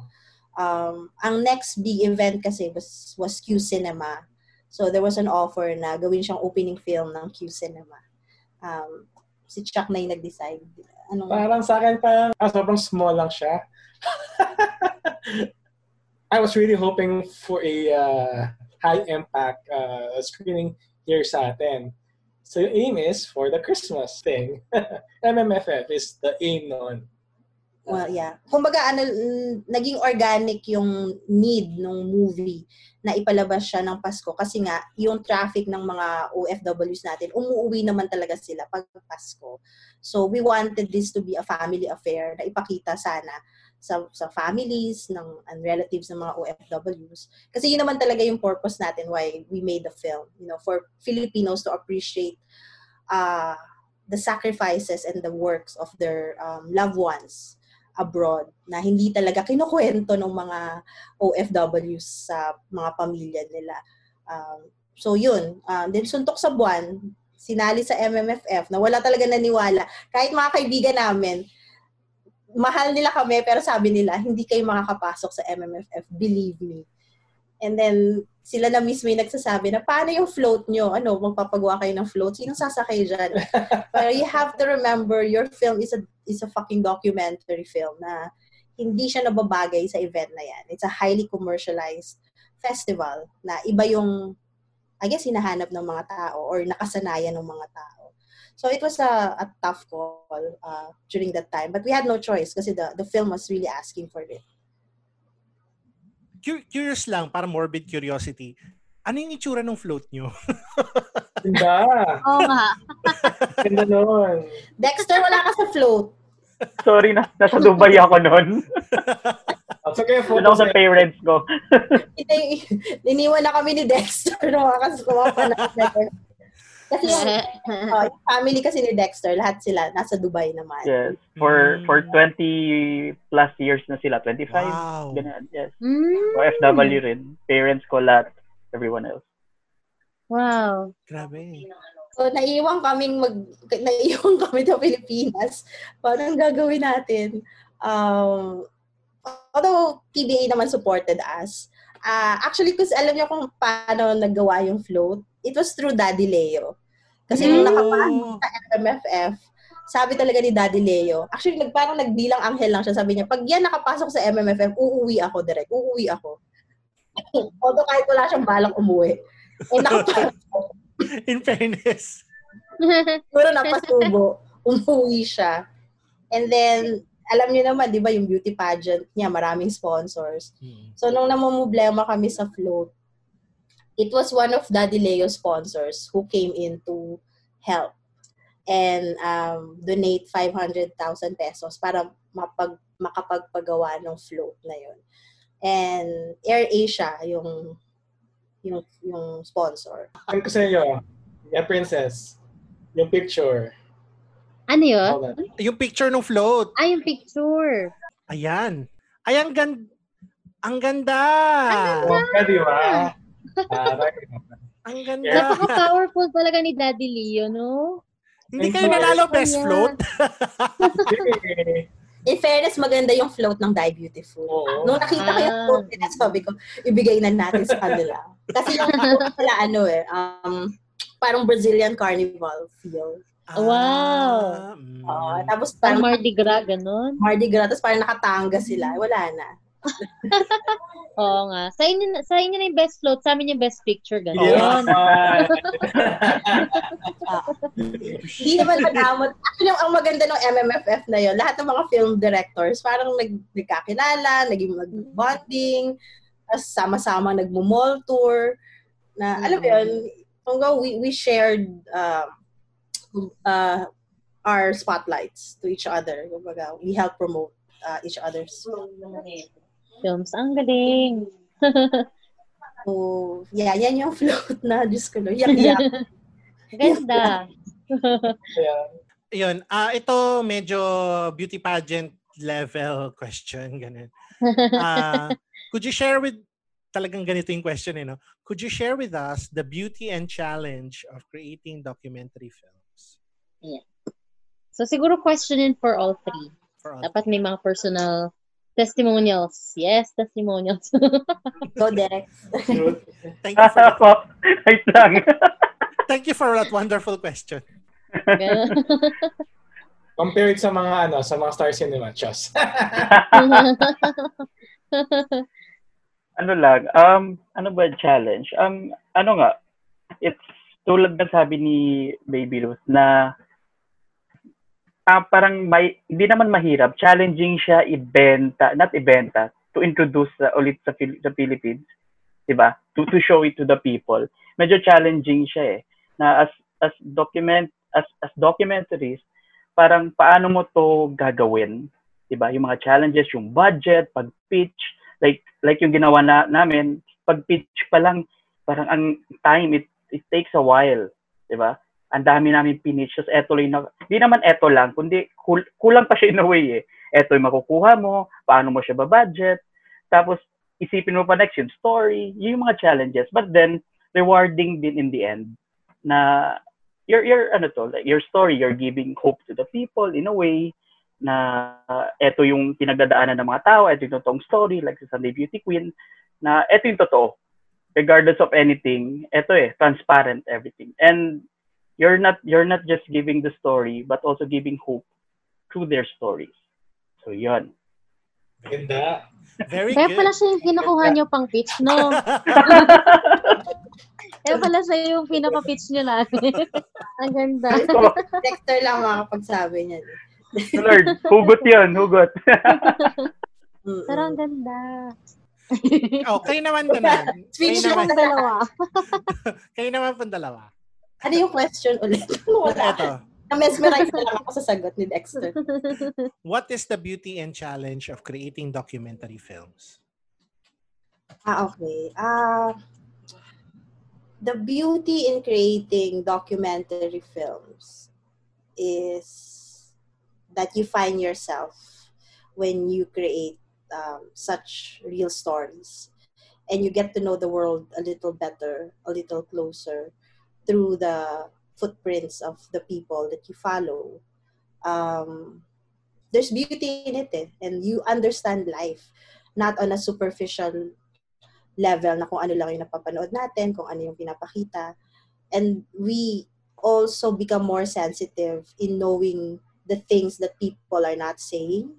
Um, ang next big event kasi was, was Q Cinema. So there was an offer na gawin siyang opening film ng Q Cinema. Um, si Chuck na yung nag-decide. Anong, Parang sa akin, parang ah, sobrang small lang siya. I was really hoping for a uh, high-impact uh, screening here sa atin. So yung aim is for the Christmas thing. MMFF is the aim noon. Well, yeah. Kumbaga, ano, naging organic yung need ng movie na ipalabas siya ng Pasko kasi nga, yung traffic ng mga OFWs natin, umuwi naman talaga sila pag Pasko. So, we wanted this to be a family affair na ipakita sana sa, sa families ng, and relatives ng mga OFWs. Kasi yun naman talaga yung purpose natin why we made the film. You know, for Filipinos to appreciate uh, the sacrifices and the works of their um, loved ones abroad na hindi talaga kinukwento ng mga OFWs sa mga pamilya nila. Um, so yun, uh, then suntok sa buwan, sinali sa MMFF na wala talaga naniwala. Kahit mga kaibigan namin, mahal nila kami pero sabi nila, hindi kayo makakapasok sa MMFF, believe me. And then, sila na mismo yung nagsasabi na, paano yung float nyo? Ano, magpapagawa kayo ng float? Sinong sasakay dyan? Pero you have to remember, your film is a, is a fucking documentary film na hindi siya nababagay sa event na yan. It's a highly commercialized festival na iba yung, I guess, hinahanap ng mga tao or nakasanayan ng mga tao. So it was a, a tough call uh, during that time. But we had no choice kasi the, the film was really asking for it. Cu- Curious lang, para morbid curiosity. Ano yung itsura ng float nyo? Ganda. Oo nga. Ganda nun. Dexter, wala ka sa float. Sorry na, nasa Dubai ako noon. At so kaya ako photos sa parents ko. Hindi, iniwan na kami ni Dexter no, kasi kumapanood na. Kasi yung, oh, yung family kasi ni Dexter, lahat sila nasa Dubai naman. Yes. For Mm. for 20 plus years na sila. 25. Wow. Ganun. Yes. Mm. OFW rin. Parents ko lahat. Everyone else. Wow. Grabe. So, naiiwan kaming mag, naiiwan kami sa Pilipinas. Parang gagawin natin. Um, although PBA naman supported us. Ah, actually, kasi alam niyo kung paano naggawa yung float, it was through Daddy Leo. Kasi nung Oh. nakapasok sa MMFF, sabi talaga ni Daddy Leo, actually, nag, parang nagbilang anghel lang siya. Sabi niya, pag yan nakapasok sa MMFF, uuwi ako direct. Uuwi ako. Although kahit wala siyang balak umuwi. Eh, nakapasok. In fairness. Siguro napasubo. Umuwi siya. And then, alam niyo naman, di ba, yung beauty pageant niya, maraming sponsors. Hmm. So, nung namumblema kami sa float, it was one of Daddy Leo's sponsors who came in to help and um, donate 500,000 pesos para mapag, makapagpagawa ng float na yun. And Air Asia, yung yung yung sponsor. Ano ko sa inyo? Yeah, princess. Yung picture. Ano yun? Yung picture ng float. Ay, yung picture. Ayan. Ay, ang ganda. Ang ganda. Huwag ka, di ba? Aray. Ang ganda. Napaka-powerful talaga ni Daddy Leo, no? Hindi kayo nanalo best float. In fairness, maganda yung float ng Die Beautiful. Oo. Nung nakita ko yung Ah. float nila, sabi ko, ibigay na natin sa kanila. Kasi yung float nila, ano eh, um, parang Brazilian carnival feel. Wow. mm. Oo, tapos Parang parang Mardi Gras, ganun. Mardi Gras, tapos parang nakatanga sila. Wala na. Oo nga. Sa inyo, na- sa inyo na yung best float, sa amin yung best picture, ganun. Yeah. Hindi naman nadamot. Actually, ang maganda ng MMFF na yon lahat ng mga film directors, parang nag, nagkakilala, naging mag-bonding, tapos sama-sama nagmo-mall tour, na, alam mo yun, hanggang we, we shared um, uh, our spotlights to each other. Kumbaga, we help promote uh, each other's Films. Ang galing. So, yeah, yan yung float na, Diyos ko, no. Yak, yak. Ganda. Yeah. Yun. Ah, ito medyo beauty pageant level question. Ganun. Ah, could you share with, talagang ganito yung question eh, no? Could you share with us the beauty and challenge of creating documentary films? So, siguro questionin for all three. For all Dapat may mga personal testimonials. Yes, testimonials. Go, Derek. Thank you for, wait lang. thank you for that wonderful question. Ganun. Compare it sa mga ano, sa mga Star Cinema, Chos. ano lang, um, ano ba challenge? Um, ano nga, it's tulad ng sabi ni Baby Ruth na ah, parang may, hindi naman mahirap, challenging siya ibenta, not ibenta, to introduce uh, ulit sa, Phil- sa Philippines, di ba? To, to show it to the people. Medyo challenging siya eh, na as, as document, as, as documentaries, parang paano mo to gagawin, di ba? Yung mga challenges, yung budget, pag-pitch, like like yung ginawa na namin, pag pitch pa lang, parang ang time, it, it takes a while, di ba? Ang dami namin pinitch, tapos eto lang, na, di naman eto lang, kundi kul, kulang pa siya in a way eh. Eto yung makukuha mo, paano mo siya ba-budget, tapos isipin mo pa next yung story, yun yung mga challenges. But then, rewarding din in the end, na your, your, ano to, like your story, you're giving hope to the people in a way, na uh, eto yung pinagdadaanan ng mga tao, eto yung totoong story, like sa Sunday Beauty Queen, na eto yung totoo. Regardless of anything, eto eh, transparent everything. And you're not you're not just giving the story, but also giving hope through their stories. So yun. Ganda. Very Kaya good. pala siya yung kinukuha niyo pang pitch, no? Kaya pala siya yung pinaka-pitch niyo lagi. Ang ganda. Dexter lang makakapagsabi niya. Lord, hugot yun, hugot. Pero ang ganda. oh, kayo naman naman. kayo Speech naman, Ang dalawa. kayo naman pong dalawa. Ano yung question ulit? Wala. Ito. Na-mesmerize na lang ako sa sagot ni Dexter. What is the beauty and challenge of creating documentary films? Ah, okay. Ah, the beauty in creating documentary films is that you find yourself when you create um, such real stories and you get to know the world a little better, a little closer through the footprints of the people that you follow. Um, there's beauty in it eh, and you understand life not on a superficial level na kung ano lang yung napapanood natin, kung ano yung pinapakita. And we also become more sensitive in knowing the things that people are not saying.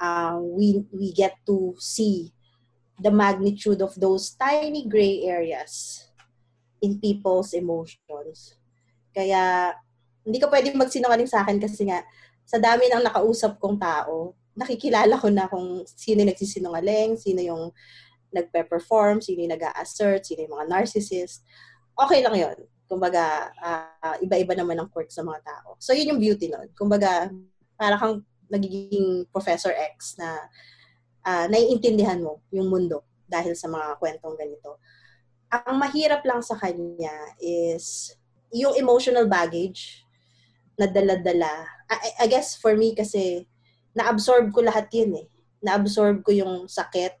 Uh, we we get to see the magnitude of those tiny gray areas in people's emotions. Kaya, hindi ka pwedeng magsinungaling sa akin kasi nga, sa dami ng nakausap kong tao, nakikilala ko na kung sino yung nagsisinungaling, sino yung nagpe-perform, sino yung nag-assert, sino yung mga narcissist. Okay lang yon Kumbaga, uh, iba-iba naman ang quirks ng mga tao. So, yun yung beauty nun. Kumbaga, para kang nagiging Professor X na uh, naiintindihan mo yung mundo dahil sa mga kwentong ganito. Ang mahirap lang sa kanya is yung emotional baggage na dala-dala. I, I guess for me kasi na-absorb ko lahat yun eh. Na-absorb ko yung sakit,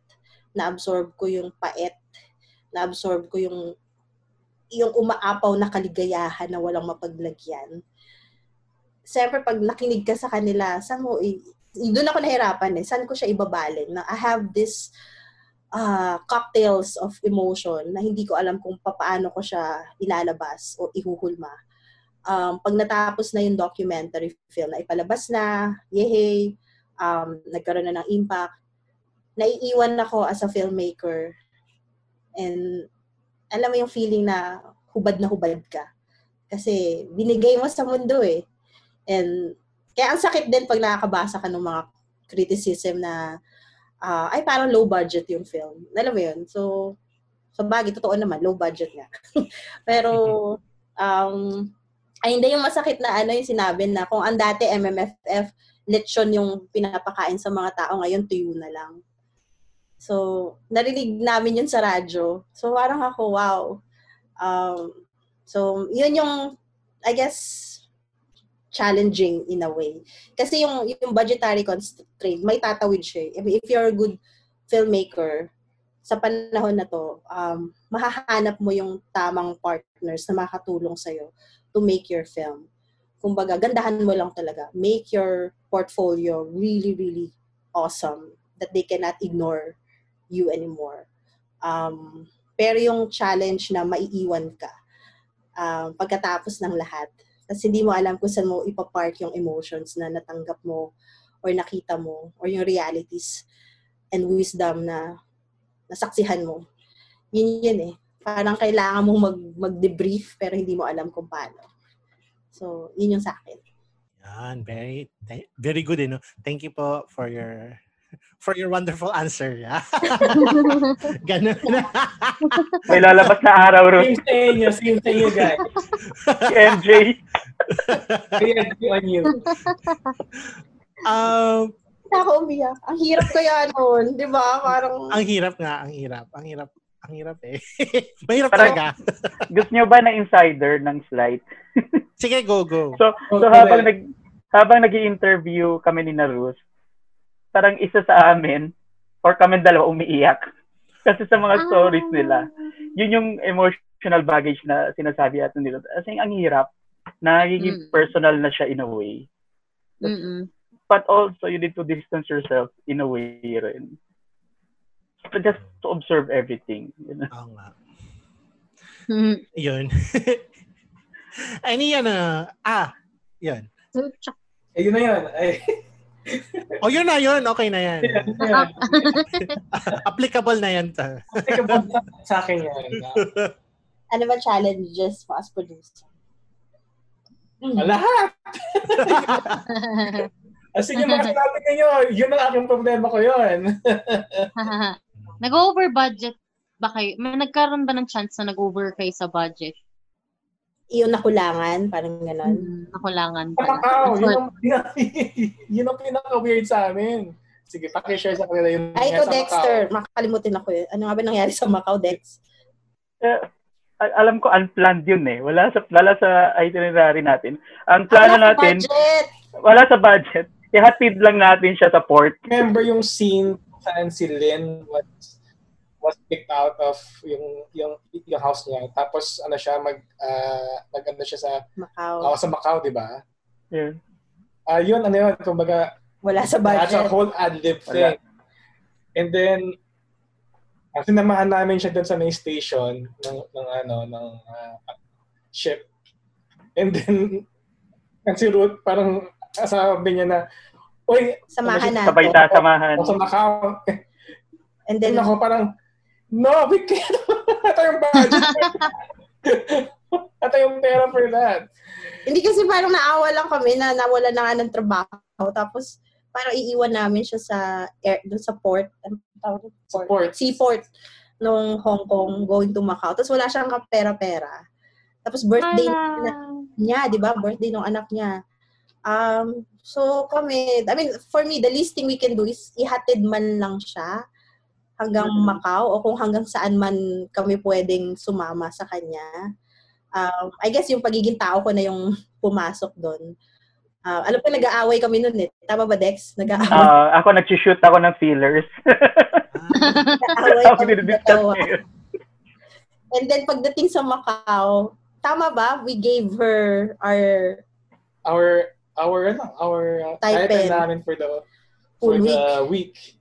na-absorb ko yung pait, na-absorb ko yung yung umaapaw na kaligayahan na walang mapaglagyan. Siyempre, pag nakinig ka sa kanila, saan mo, doon ako nahirapan eh, saan ko siya ibabalin? Na I have this uh, cocktails of emotion na hindi ko alam kung paano ko siya ilalabas o ihuhulma. Um, pag natapos na yung documentary film na ipalabas na, yehey, um, nagkaroon na ng impact, naiiwan ako as a filmmaker and alam mo yung feeling na hubad na hubad ka. Kasi binigay mo sa mundo eh. And kaya ang sakit din pag nakakabasa ka ng mga criticism na uh, ay parang low budget yung film. Alam mo yun? So, sa bagay, totoo naman, low budget nga. Pero, um, ay hindi yung masakit na ano yung sinabi na kung ang dati MMFF, lechon yung pinapakain sa mga tao, ngayon tuyo na lang. So, narinig namin yun sa radyo. So, parang ako, wow. Um, so, yun yung, I guess, challenging in a way. Kasi yung, yung budgetary constraint, may tatawid siya. I mean, if you're a good filmmaker, sa panahon na to, um, mahahanap mo yung tamang partners na makatulong sa'yo to make your film. Kumbaga, gandahan mo lang talaga. Make your portfolio really, really awesome that they cannot ignore you anymore. Um, pero yung challenge na maiiwan ka um, pagkatapos ng lahat. Kasi hindi mo alam kung saan mo ipapark yung emotions na natanggap mo or nakita mo or yung realities and wisdom na nasaksihan mo. Yun yun eh. Parang kailangan mo mag, mag-debrief pero hindi mo alam kung paano. So, yun yung sa akin. Yan, very very good eh, no? Thank you po for your for your wonderful answer. Yeah. Ganun na. May lalabas na araw, Ruth. Same sa inyo, same sa inyo, guys. MJ. Agree on you. Um, Ako umiyak. Ang hirap kaya nun, di ba? Parang, ang hirap nga, ang hirap. Ang hirap. Ang hirap eh. Mahirap Parang- talaga. Gusto nyo ba na insider ng slide? Sige, go, go. So, so Okay. habang nag habang nag interview kami ni Narus, parang isa sa amin or kami dalawa umiiyak. Kasi sa mga stories nila, yun yung emotional baggage na sinasabi natin nila. Kasi ang hirap, nagiging Mm. personal na siya in a way. Mm-mm. But also, you need to distance yourself in a way rin. So just to observe everything. You know? Oo nga. Mm. Yun. Any yan ah. Ah, yun. Ayun na yun. Ay, O yun na yun. Okay na yan. Ayun. Applicable na yan. Ta. Take a bond sa akin yan. ano ba challenges mo as producer? Ah, Lahat. Ah, sige, mga sinabi ninyo, yun ang aking problema ko yun. Nag-over budget ba kayo? May nagkaroon ba ng chance na nag-over kayo sa budget? iyon nakulangan, parang gano'n. Mm, nakulangan. Macau, That's yun ang, yun ang pinaka-weird sa amin. Sige, pakishare sa kanila yung Ay, sa Dexter. Macau. Makakalimutin ako yun. Ano nga ba nangyari sa Macau, Dex? Al- alam ko unplanned yun eh. Wala sa wala sa itinerary natin. Ang plano Wala sa natin, budget! wala sa budget. Ihatid lang natin siya sa port. Remember yung scene saan si Lynn was was kicked out of yung yung yung house niya. Tapos ano siya mag uh, nag ano siya sa Macau. oh, sa Macau, 'di ba? Yun. Ah, yun ano yun, kumbaga Wala sa That's a budget. whole ad-lib thing. And then, uh, sinamahan namin siya doon sa main station ng, ng ano, ng uh, ship. And then, and si Ruth, parang sabi niya na, Uy, Samahan ano natin. Sabay sasamahan. ako sa Macau. And Then then, ako parang, no, we can't. Ito yung budget. Ito yung pera for that. hindi kasi parang naawa lang kami na nawala na nga ng trabaho. Tapos, parang iiwan namin siya sa air, dun sa port. Ano tawag? Port? Port. Seaport nung Hong Kong going to Macau. Tapos wala siyang kapera-pera. Tapos birthday Ala. niya, di ba? Birthday ng anak niya. Um, so kami, I mean, for me, the least thing we can do is ihatid man lang siya hanggang Macau o kung hanggang saan man kami pwedeng sumama sa kanya. Um, I guess yung pagiging tao ko na yung pumasok doon. Uh, alam ko nag-aaway kami noon eh. Tama ba, Dex? Nag-aaway, Ah, ako nag-shoot ako ng feelers. nag-aaway ako kami. And then pagdating sa Macau, tama ba? We gave her our Our, our, ano, our uh, Stipend. namin for the, Full for the week.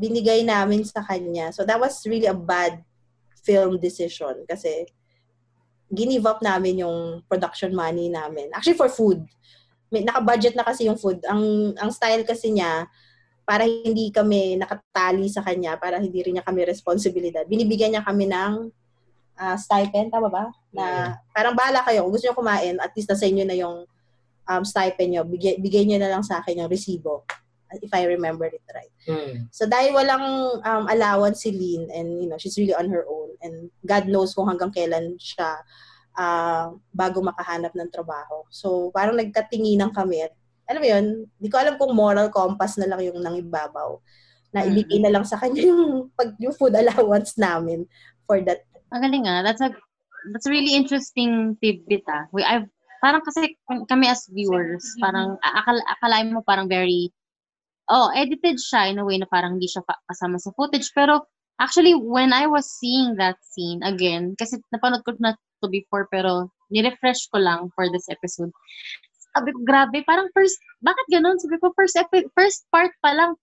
binigay namin sa kanya. So that was really a bad film decision kasi ginive up namin yung production money namin. Actually for food. May, naka-budget na kasi yung food. Ang ang style kasi niya para hindi kami nakatali sa kanya, para hindi rin niya kami responsibilidad. Binibigyan niya kami ng ah, stipend, tama ba? Na parang bahala kayo. Kung gusto niyo kumain, at least nasa inyo na yung um, stipend niyo. Bigay, bigay niyo na lang sa akin yung resibo. If I remember it right. Hmm. So dahil walang um, allowance si Lynn and you know, she's really on her own and God knows kung hanggang kailan siya ah, bago makahanap ng trabaho. So parang nagkatinginan kami at alam mo yun, di ko alam kung moral compass na lang yung nangibabaw na Mm. ibigay na lang sa kanya yung, pag, yung food allowance namin for that. Ang galing ah. That's a that's a really interesting tidbit ah. We I've parang kasi kami as viewers, parang akal akalain mo parang very oh, edited siya in a way na parang hindi siya kasama sa footage pero actually when I was seeing that scene again kasi napanood ko na to before pero ni-refresh ko lang for this episode. Sabi ko, grabe, parang first, bakit ganun? Sabi ko, first, epi- first part pa lang,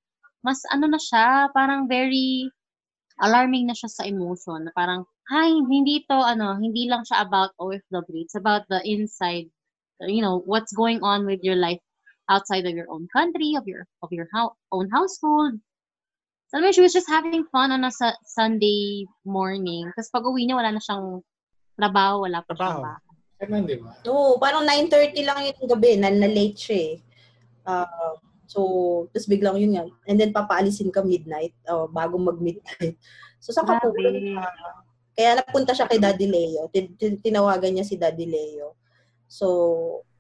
mas ano na siya, parang very alarming na siya sa emotion. Parang, ay, hindi to, ano, hindi lang siya about OFW. It's about the inside, you know, what's going on with your life outside of your own country, of your of your hou- own household. Alam mo, she was just having fun on a sa- Sunday morning. Tapos pag uwi niya, wala na siyang trabaho, wala pa Trabaho. bahay. Ganun, di ba? Oo, parang 9.30 lang yung gabi, na, na late siya eh. Ah, so, tapos biglang yun nga. And then papaalisin ka midnight, oh, bago mag-midnight. So, saan ka Grabe. pupunta? Kaya napunta siya kay Daddy Leo. Tin- tin- Tinawagan niya si Daddy Leo. So,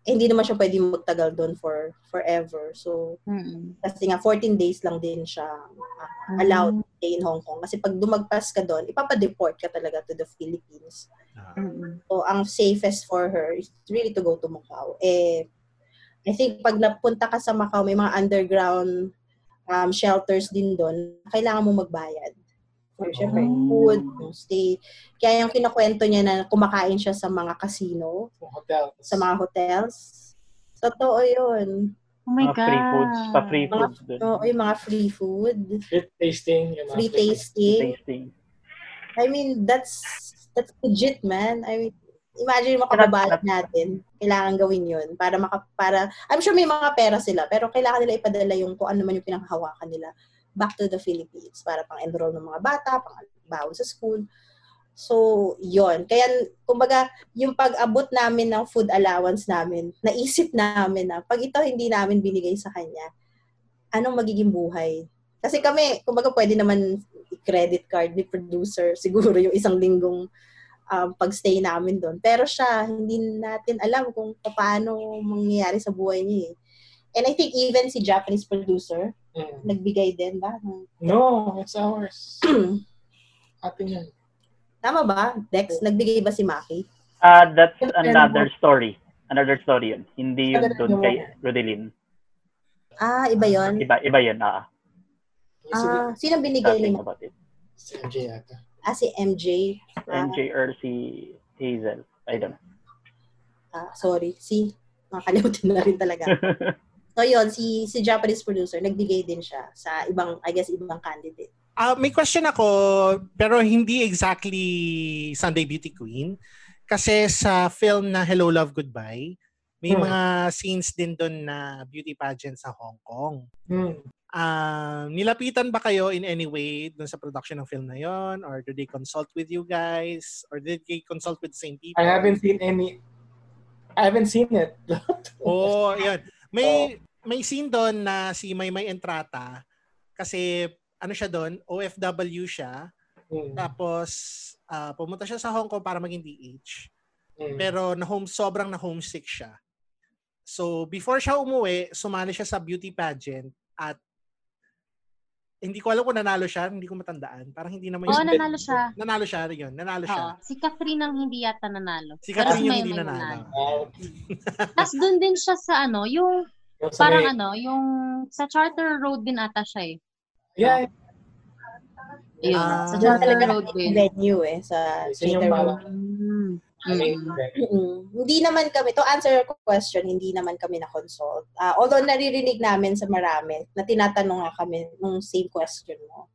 eh, hindi naman siya pwede magtagal doon for forever. So, Mm-mm. kasi nga 14 days lang din siya ah, allowed to stay in Hong Kong. Kasi pag dumagpas ka doon, ipapadeport ka talaga to the Philippines. Mm-mm. So, ang safest for her is really to go to Macau. Eh, I think pag napunta ka sa Macau, may mga underground um, shelters din doon. Kailangan mo magbayad. For syempre, Oh. food, yung stay. Kaya yung kinakwento niya na kumakain siya sa mga casino, Hotel. sa mga hotels. Totoo yun. Oh my Mga free foods. God. Pa free Mga, foods dun. oo, yung mga free food, Free tasting. Yung mga free tasting. Tasting. I mean, that's that's legit, man. I mean, imagine kababayan natin, kailangan gawin yun para maka, para, I'm sure may mga pera sila, pero kailangan nila ipadala yung kung ano man yung pinanghawakan nila back to the Philippines para pang-enroll ng mga bata, pang baon sa school. So, yon Kaya, kumbaga, yung pag-abot namin ng food allowance namin, naisip namin na pag ito hindi namin binigay sa kanya, anong magiging buhay? Kasi kami, kumbaga, pwede naman credit card ni producer siguro yung isang linggong um, pag-stay namin doon. Pero siya, hindi natin alam kung paano mangyayari sa buhay niya eh. And I think even si Japanese producer, Mm. nagbigay din ba? No, it's ours. Atin yan. Tama ba? Dex, nagbigay ba si Maki? Ah, that's another story. Another story yun. Hindi yun doon kay Rodelin. Ah, iba yon. Iba, iba yun. Ah, Ah, sino binigay ni something Maki? about it. si MJ yata. Ah, si MJ. Ah, MJ or si Hazel. I don't know. ah, sorry. Si, nakakalimutan na rin talaga. So yun, si si Japanese producer, nagbigay din siya sa ibang, I guess, ibang candidate. Ah, may question ako, pero hindi exactly Sunday Beauty Queen. Kasi sa film na Hello, Love, Goodbye, may Hmm. mga scenes din doon na beauty pageant sa Hong Kong. Hmm. Ah, nilapitan ba kayo in any way doon sa production ng film na yon Or did they consult with you guys? Or did they consult with the same people? I haven't seen any I haven't seen it. Oh, yun. May may scene doon na si Maymay Entrata kasi ano siya doon, OFW siya. Hmm. Tapos ah, pumunta siya sa Hong Kong para maging DH. Hmm. Pero na home sobrang na homesick siya. So before siya umuwi, sumali siya sa beauty pageant at hindi ko alam kung nanalo siya, hindi ko matandaan. Parang hindi naman Oo, yung- nanalo siya. Nanalo siya, yun. Nanalo siya. Oo. Si Catherine ang hindi yata nanalo. Si Pero Catherine yung may- hindi may nanalo. Ah, Tapos doon din siya sa ano, yung yung sa parang may- ano, yung sa Charter Road din ata siya eh. Yeah, Yun, Ah. sa Charter Road din. venue eh, sa Isa yung Theater Road. Mm. Mm. Mm-mm. Hindi naman kami, to answer your question, hindi naman kami na-consult. Ah, although naririnig namin sa marami na tinatanong nga kami nung same question mo.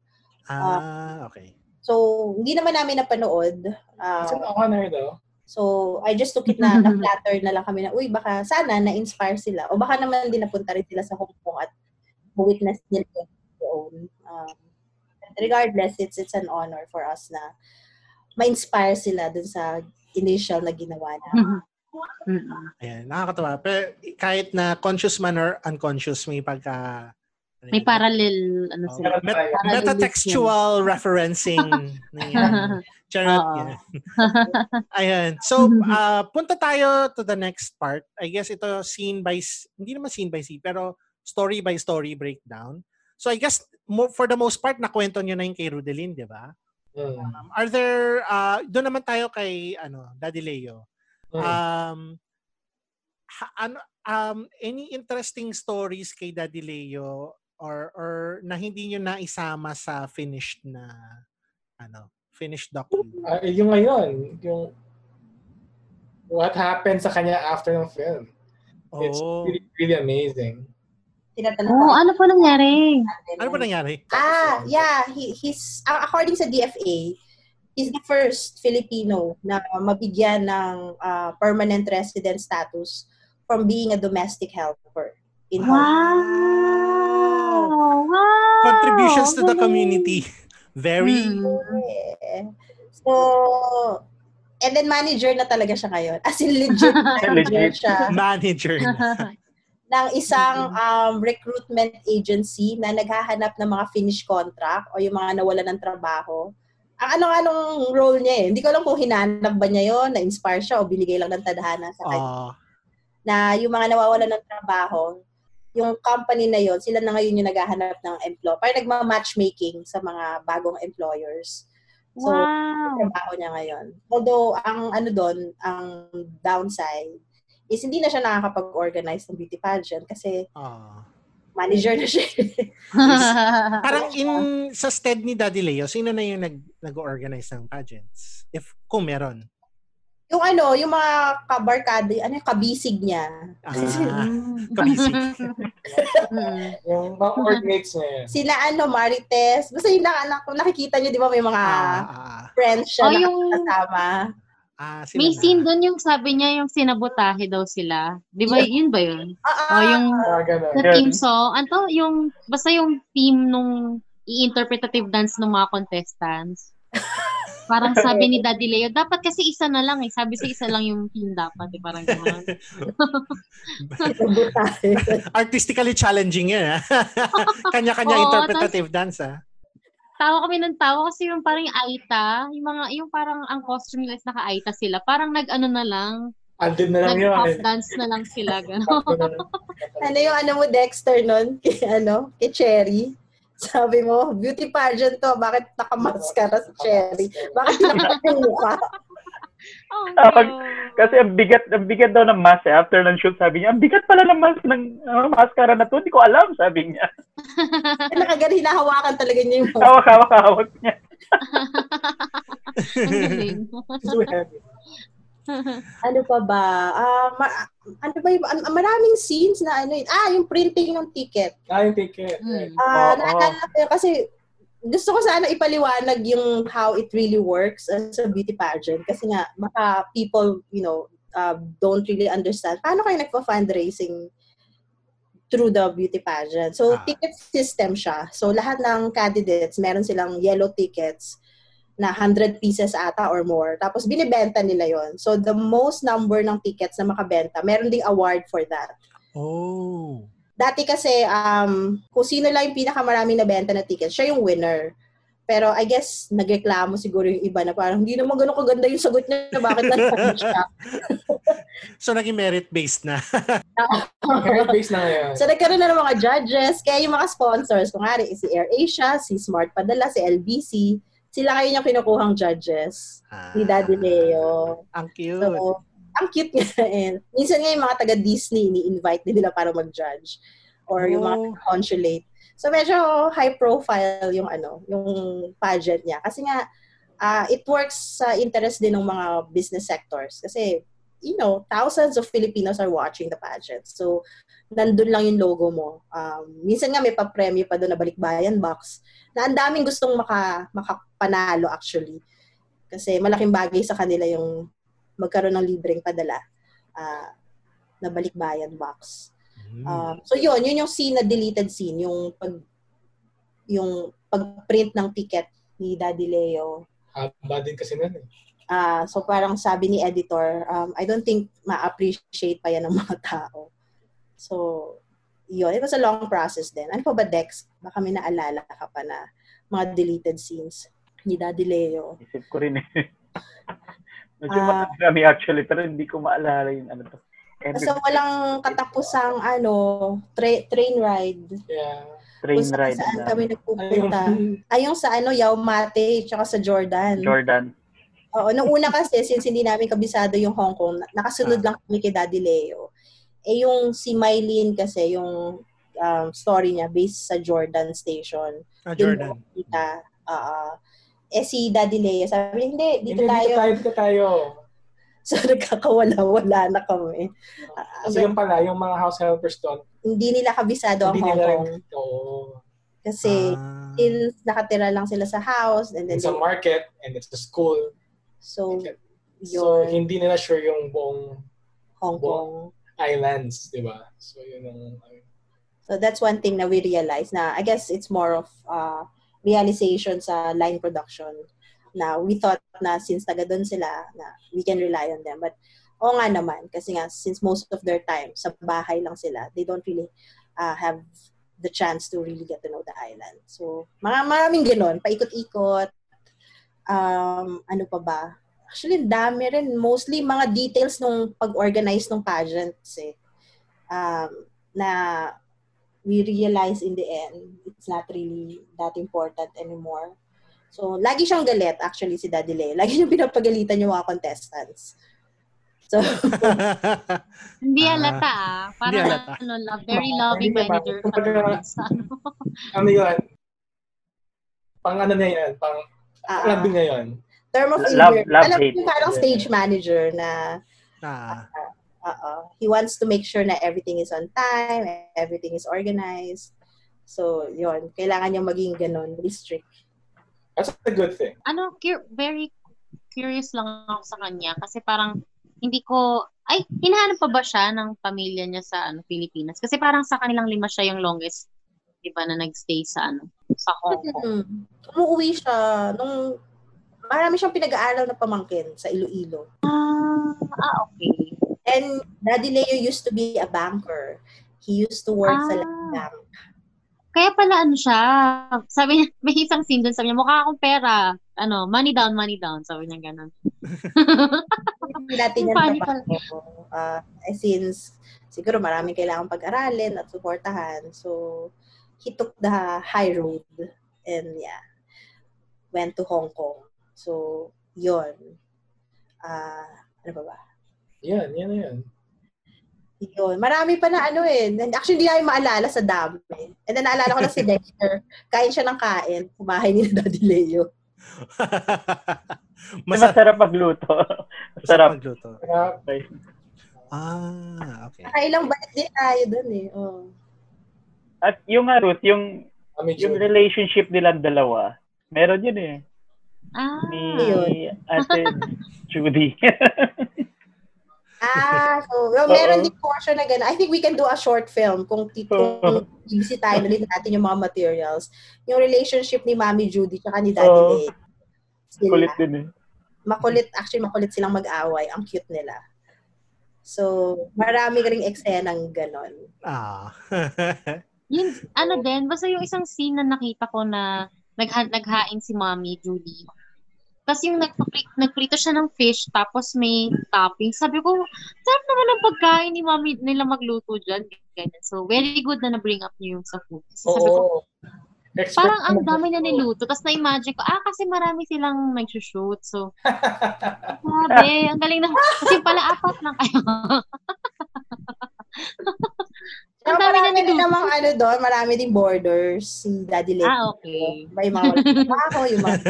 Ah, okay. So, hindi naman namin napanood. Ah, It's an honor though. so, I just took it na na-flatter na lang kami na, uy, baka sana na-inspire sila. O baka naman din napunta rin sila sa Hong Kong at witness nila yung own. Um, regardless, it's it's an honor for us na ma-inspire sila dun sa initial na ginawa na. Mm. Ayan, nakakatawa. Pero kahit na conscious man or unconscious, may pagka... ano May parallel, ano Oh, sila. met- metatextual referencing. na yan. Charot yan. Ayan. So, uh, punta tayo to the next part. I guess ito scene by, hindi naman scene by scene, pero story by story breakdown. So, I guess mo, for the most part, nakwento nyo na yung kay Rudelin, di ba? Hmm. Um, are there, uh, doon naman tayo kay, ano, Daddy Leo. Hmm. Um, ha, ano, um, any interesting stories kay Daddy Leo or or na hindi nyo naisama sa finished na ano, finished docu? Ah, yung ngayon, yung what happened sa kanya after ng film. It's Oh. really, really amazing. Tinatanong Oo, ko ano po nangyari? Ano ba nangyari? Ah, yeah. He, he's, uh, according sa DFA, he's the first Filipino na mabigyan ng uh, permanent resident status from being a domestic helper in Hong Kong. Wow! Wow! Contributions to the community. Very Mm. Yeah. So, and then manager na talaga siya ngayon. As in legit manager siya manager na. ng isang um, recruitment agency na naghahanap ng mga finish contract o yung mga nawala ng trabaho. Ang ano-anong role niya eh. Hindi ko alam kung hinanap ba niya yon na-inspire siya o binigay lang ng tadhana sa kanya. Ah, Na yung mga nawawalan ng trabaho, yung company na yon sila na ngayon yung naghahanap ng employer. Parang nagma-matchmaking sa mga bagong employers. So, wow! trabaho niya ngayon. Although, ang ano doon, ang downside, is hindi na siya nakakapag-organize ng beauty pageant kasi ah. manager na siya. Parang in sa stead ni Daddy Leo, sino na yung nag nag-organize ng pageants? If kung meron. yung ano, yung mga kabarkada, ano yung kabisig niya. Ah, kabisig. Yung mga coordinates niya yun. Sila ano, Marites. Basta yung na, na- nakikita niyo, di ba, may mga Ah, ah, friends siya Oh, na yung- kasama. Ah, sila May na. scene doon yung sabi niya yung sinabotahe daw sila. Di ba, yun ba yun? Ah, O yung Ah, ganun. sa Yeah. team song, ano yung, basta yung team nung i-interpretative dance ng mga contestants. Parang sabi ni Daddy Leo, dapat kasi isa na lang eh. Sabi sa isa lang yung team dapat eh. Parang gano'n. Artistically challenging yan. ah. Kanya-kanya Oo, interpretative dance ah. Tawa kami ng tawa kasi yung parang yung Aita, yung mga, yung parang ang costume nila is naka-Aita sila. Parang nag-ano na lang, Andun na lang yun. nag-pop dance na lang sila, gano'n. Ano yung ano mo, Dexter, nun? Kay, ano, kay Cherry. Sabi mo, beauty pageant to. Bakit nakamaskara si Cherry? Bakit nakamaskara yung mukha? Oh, Tapos, no. Kasi ang bigat, ang bigat daw ng mask eh. After ng shoot, sabi niya, ang bigat pala ng mask ng uh, mascara na to. Hindi ko alam, sabi niya. Nakagano, hinahawakan talaga niya yung niya. Ang galing. It's too heavy. Ano pa ba? Ah, ma- ano ba yung, an- maraming scenes na ano yun. Ah, yung printing ng ticket. Ah, yung ticket. Mm. Ah, Oo. naalala ko kasi gusto ko sana ipaliwanag yung how it really works as a beauty pageant kasi nga baka people, you know, uh, don't really understand paano kayo nagpa-fundraising through the beauty pageant. So, Ah. ticket system siya. So, lahat ng candidates, meron silang yellow tickets na 100 pieces ata or more. Tapos, binibenta nila yon So, the most number ng tickets na makabenta, meron ding award for that. Oh. Dati kasi, um, kung sino lang yung pinakamaraming nabenta na ticket, siya yung winner. Pero I guess, nagreklamo siguro yung iba na parang, hindi naman ganun kaganda yung sagot niya, bakit nanalo siya? So, naging merit-based na. Merit based na ngayon. so, nagkaroon na ng mga judges, kaya yung mga sponsors, kung nga si AirAsia, si Smart Padala, si LBC, sila kayo yung kinukuhang judges. Ni Daddy Leo. Ang cute. So, ang cute nga. eh. Minsan nga yung mga taga-Disney, ni-invite din nila para mag-judge. Or yung mga Oh. taga-consulate. So, medyo high profile yung ano, yung pageant niya. Kasi nga, ah, it works sa interest din ng mga business sectors. Kasi, you know, thousands of Filipinos are watching the pageant. So, nandun lang yung logo mo. Um, minsan nga may pa-premyo pa doon na balikbayan box na ang daming gustong maka, makapanalo actually. Kasi malaking bagay sa kanila yung magkaroon ng libreng padala ah, na balikbayan box. Mm. Um, so yun, yun yung scene na deleted scene, yung pag yung pag-print ng ticket ni Daddy Leo. Haba din kasi nun eh. Ah, so parang sabi ni editor, um, I don't think ma-appreciate pa yan ng mga tao. So, yun. It was a long process din. Ano pa ba, Dex? Baka may naalala ka pa na mga deleted scenes ni Daddy Leo. Isip ko rin eh. Medyo Ah. marami actually, pero hindi ko maalala yung ano to. Every So, walang katapusang ano, tra- train ride. Yeah. train Kung ride saan na kami Ayun. nagpupunta. Ay, yung sa ano, Yaumate, tsaka sa Jordan. Jordan. Oo, nung una kasi, since hindi namin kabisado yung Hong Kong, na- nakasunod Ah. lang kami kay Daddy Leo. Eh, yung si Mylene kasi, yung um, story niya based sa Jordan Station. Ah, Jordan. Kita, ah, eh, si Daddy Leo, sabi niya, hindi, dito Hindi, tayo. dito tayo, dito tayo. So, nagkakawala-wala na kami. Kasi yung pala, yung mga house helpers doon, hindi nila kabisado ang hindi Hong nila Kong. rin. Kasi, Ah. since nakatira lang sila sa house, and then, It's a market and it's a school. so, So, yun, hindi nila sure yung buong Hong Kong. islands, di ba? So, yun ang... So that's one thing na we realize na I guess it's more of uh, realization sa line production na we thought na since taga doon sila na we can rely on them. But oo nga naman kasi nga since most of their time sa bahay lang sila, they don't really uh, have the chance to really get to know the island. So mga maraming ganoon, paikot-ikot. Um, ano pa ba? Actually, dami rin. Mostly mga details nung pag-organize ng pageants eh. Um, na we realize in the end, it's not really that important anymore. So, lagi siyang galit, actually, si Daddy Leo. Lagi niyang pinapagalitan yung mga contestants. So, Hindi Ah. halata ah. Parang halata. ano, love, very loving Hindi ba? manager ano. Ano yun? Pang ano niya yan? Pang ah, love niya yun. term of Love- love Alam mo, yung parang stage manager na ah. uh he wants to make sure na everything is on time, everything is organized. So, yon Kailangan niya maging ganun, really strict. That's a good thing. ano, cur- very curious lang ako sa kanya kasi parang hindi ko, ay, hinahanap pa ba siya ng pamilya niya sa ano, Pilipinas? Kasi parang sa kanilang lima siya yung longest, di ba, na nagstay sa ano, sa Hong Kong. Mm. Umuwi siya nung marami siyang pinag-aaral na pamangkin sa Iloilo. Ah, ah, okay. And Daddy Leo used to be a banker. He used to work sa Ah. land bank. kaya pala ano siya, sabi niya, may isang scene doon, sabi niya, mukha akong pera. Ano, money down, money down. Sabi niya ganun. Hindi natin yan Funny trabaho. Uh, since siguro maraming kailangan pag-aralin at suportahan. So, he took the high road and yeah, went to Hong Kong. So, yun. Ah, ano ba ba? Yan, yan, yan. Yun. Marami pa na ano eh. Actually, hindi namin maalala sa dami. And then, naalala ko na si Dexter. Kain siya ng kain. Kumain ni Daddy Leo. Masa- Masarap magluto. masarap Masarap. magluto. Okay. Ah, okay. Nakailang balik din tayo dun eh. Oh. At yung nga, Ruth, yung, Kami, yung Jude. relationship nilang dalawa, meron yun eh. Ah, Ni Yun. Ate Judy. Ah, so, well, meron din portion na gano'n. I think we can do a short film kung, kung bisitahin ulit natin yung mga materials. Yung relationship ni Mami Judy tsaka ni Daddy Oo. Lay. Sila. Kulit din eh. Makulit, actually makulit silang mag-away. Ang cute nila. So, marami ring eksenang gano'n. Ah. yun, ano din, basta yung isang scene na nakita ko na nagha- naghain si Mommy Julie. Tapos yung nagprito siya ng fish, tapos may topping. Sabi ko, sarap naman ang pagkain ni Mommy nila magluto dyan. Ganyan. So, very good na na-bring up niyo yung sa food. Kasi sabi ko, Oo. Expect parang ang dami na niluto. Tapos na-imagine ko, ah, kasi marami silang nag-shoot. So, sabi, ang galing na. Kasi pala apat lang kayo. Pero Ang dami na marami din niluto. namang ano doon, marami ding borders si Daddy Lay. ah, okay. May mga trabaho, yung mga.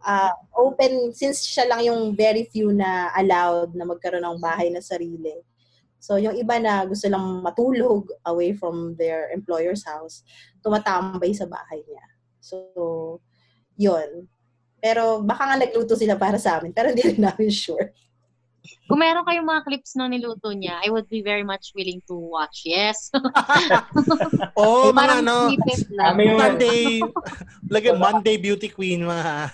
Uh, open, since siya lang yung very few na allowed na magkaroon ng bahay na sarili. So, yung iba na gusto lang matulog away from their employer's house, tumatambay sa bahay niya. So, yun. Pero baka nga nagluto sila para sa amin, pero hindi rin namin sure. Kung meron kayong mga clips na niluto niya, I would be very much willing to watch. Yes. oh, mga ano. Kami yung- Monday, lagay Monday Beauty Queen, mga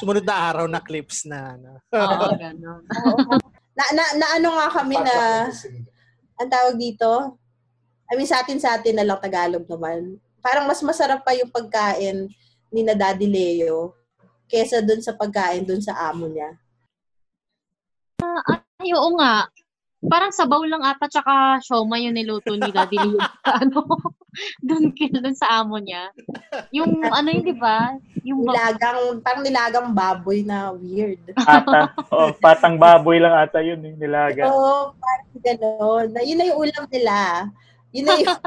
sumunod na araw na clips na ano. Oo, ganun. Na, na, na ano nga kami na, ang tawag dito, I mean, sa atin sa atin na lang Tagalog naman. Parang mas masarap pa yung pagkain ni na Daddy Leo kesa dun sa pagkain dun sa amo niya. Ay, oo nga. Parang sabaw lang ata tsaka siomay yung niluto ni Daddy Leo. ano, doon doon sa amo niya. Yung ano yun, di ba? Yung Nilagang, parang nilagang baboy na weird. Ata. Oh, patang baboy lang ata yun eh, nilaga. Oo, parang gano'n. Na, yun na yung ulam nila. Yun na yung,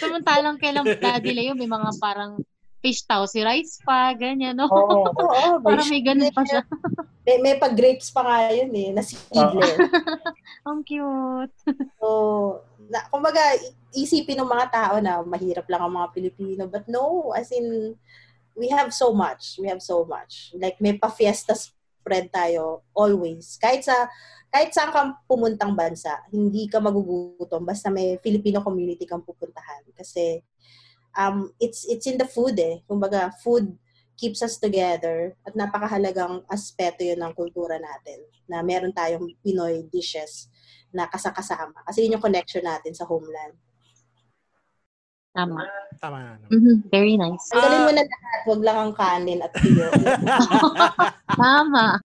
samantalang kailang Daddy Leo, may mga parang fish tao, si rice pa, ganyan, no? Oo. oo, may, Parang may ganun pa siya. may, may pag-grapes pa nga yun eh, na seedless. Ang cute. So, na, kumbaga, isipin ng mga tao na mahirap lang ang mga Pilipino. But no, as in, we have so much. We have so much. Like, may pa-fiesta spread tayo always. Kahit sa, kahit saan kang pumuntang bansa, hindi ka magugutom basta may Filipino community kang pupuntahan. Kasi, um, it's, it's in the food eh. Kumbaga, food keeps us together at napakahalagang aspeto yun ng kultura natin na meron tayong Pinoy dishes na kasakasama. Kasi yun yung connection natin sa homeland. Tama. Tama na. no? Mhm, Very nice. Tanggalin mo na lahat, wag lang ang kanin at tuyo. Tama.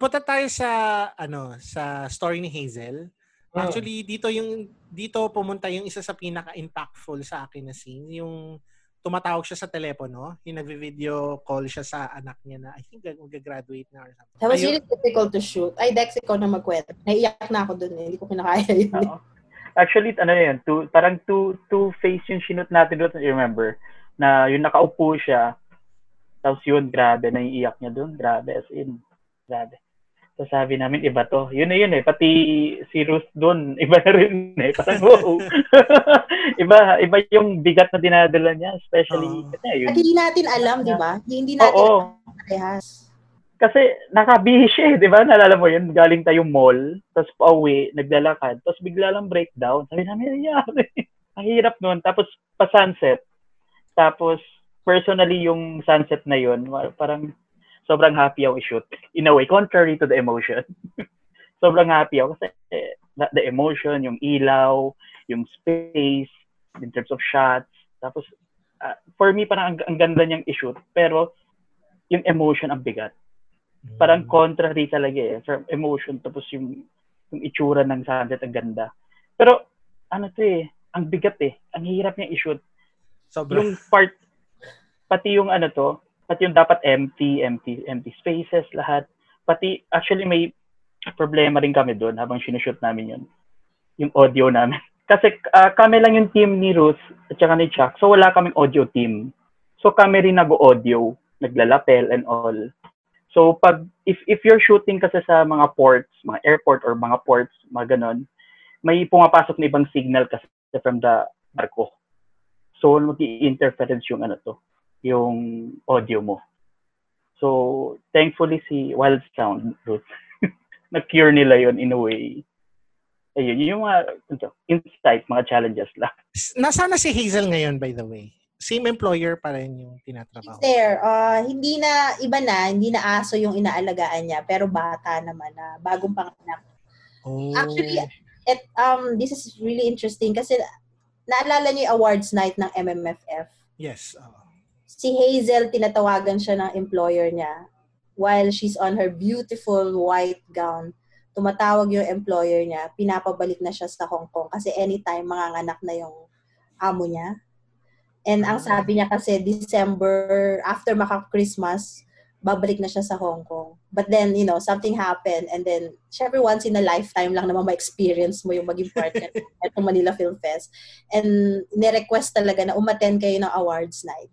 Punta tayo sa ano, sa story ni Hazel. Hmm. Actually, dito yung dito pumunta yung isa sa pinaka-impactful sa akin na scene, yung tumatawag siya sa telepono, yung nagvi-video call siya sa anak niya na I think mag-graduate na or something. That was Ayun. really difficult to shoot. Ay, Dex, ikaw na magkwento. Naiyak na ako dun eh. Hindi ko kinakaya yun. eh. Actually, ano yun, two, parang two, two face yung shoot natin doon, you remember? Na yung nakaupo siya, tapos yun, grabe, naiiyak niya doon, grabe, as in, grabe. So sabi namin, iba to. Yun na yun eh, pati si Ruth doon, iba na rin eh, parang wow. iba, iba yung bigat na dinadala niya, especially, Oo. kasi yun. At hindi natin alam, di ba? Hindi natin Oo. alam parehas. Kasi nakabihis siya eh, di ba? Nalala mo yun, galing tayo mall, tapos pauwi, naglalakad, tapos bigla lang breakdown. Sabi namin, nangyari? Ang hirap nun. Tapos pa-sunset. Tapos, personally, yung sunset na yun, parang sobrang happy ako i-shoot. In a way, contrary to the emotion. sobrang happy ako kasi eh, the- emotion, yung ilaw, yung space, in terms of shots. Tapos, uh, for me, parang ang, ang ganda niyang issue. Pero, yung emotion ang bigat. Parang contrary talaga eh. From emotion, tapos yung, yung itsura ng sunset ang ganda. Pero, ano to eh, ang bigat eh. Ang hirap niya i-shoot. Sobra. Yung part, pati yung ano to, pati yung dapat empty, empty, empty spaces, lahat. Pati, actually may problema rin kami doon habang sinushoot namin yun. Yung audio namin. Kasi ah, kami lang yung team ni Ruth at saka ni Chuck. So wala kaming audio team. So kami rin nag-audio, naglalapel and all. So pag if if you're shooting kasi sa mga ports, mga airport or mga ports, mga ganon, may pumapasok na ibang signal kasi from the barko. So mag-interference yung ano to, yung audio mo. So thankfully si Wild Sound Ruth na-cure nila yon in a way. Ayun, yun yung mga ito, insight, mga challenges lang. Nasaan na si Hazel ngayon, by the way? Same employer pa rin yung tinatrabaho. there. Uh, hindi na, iba na, hindi na aso yung inaalagaan niya, pero bata naman na, bagong panganak. Oh. Actually, it, um, this is really interesting kasi naalala niyo yung awards night ng MMFF. yes. oo. Si Hazel, tinatawagan siya ng employer niya while she's on her beautiful white gown. Tumatawag yung employer niya, pinapabalik na siya sa Hong Kong kasi anytime manganganak na yung amo niya. And ang sabi niya kasi December, after maka-Christmas, babalik na siya sa Hong Kong. But then, you know, something happened and then, syempre once in a lifetime lang naman ma-experience mo yung maging partner at Manila Film Fest. And nirequest talaga na umattend kayo ng awards night.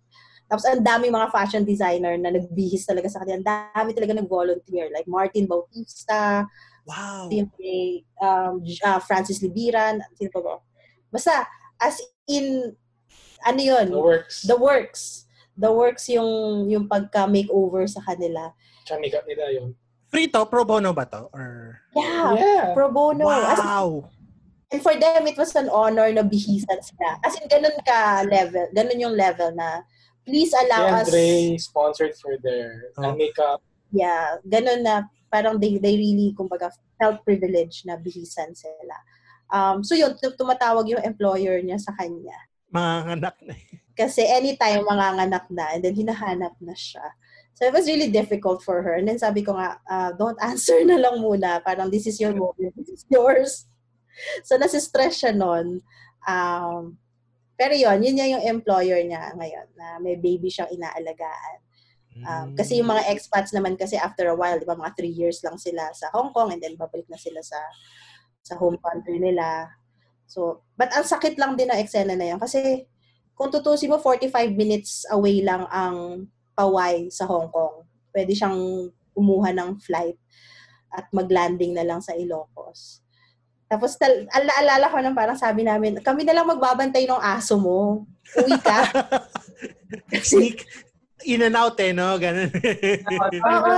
Tapos ang daming mga fashion designer na nagbihis talaga sa kanya. Ang dami talaga nag-volunteer. Like Martin Bautista, Wow. kay um, ah, Francis Libiran, sino pa ba? Basta, as in, ano yun? The works. The works. The works yung yung pagka-makeover sa kanila. Chamikat nila yun. Free to? Pro bono ba to? Or... Yeah, Yeah. pro bono. As, Wow. and for them, it was an honor na bihisan sila. As in, ganun ka level. Ganun yung level na please allow us. Andre sponsored for their Oh. uh, makeup. Yeah, ganun na parang they, they really, kumbaga, felt privileged na bihisan sila. Um, so yun, tum- tumatawag yung employer niya sa kanya. Mga anak na. Kasi anytime manganganak na, and then hinahanap na siya. So it was really difficult for her. And then sabi ko nga, ah, don't answer na lang muna. Parang this is your moment, this is yours. So nasistress siya nun. Um, pero yun, yun yung employer niya ngayon, na may baby siyang inaalagaan. Um, kasi yung mga expats naman kasi after a while, di ba, mga three years lang sila sa Hong Kong and then babalik na sila sa sa home country nila. So, but ang sakit lang din ng eksena na yun. Kasi kung tutusin mo, 45 minutes away lang ang Pawai sa Hong Kong. Pwede siyang umuha ng flight at mag-landing na lang sa Ilocos. Tapos, tal- ala-alala ko nang parang sabi namin, kami na lang magbabantay ng aso mo. Uwi ka. Sneak in and out eh, no? Ganun. Oo.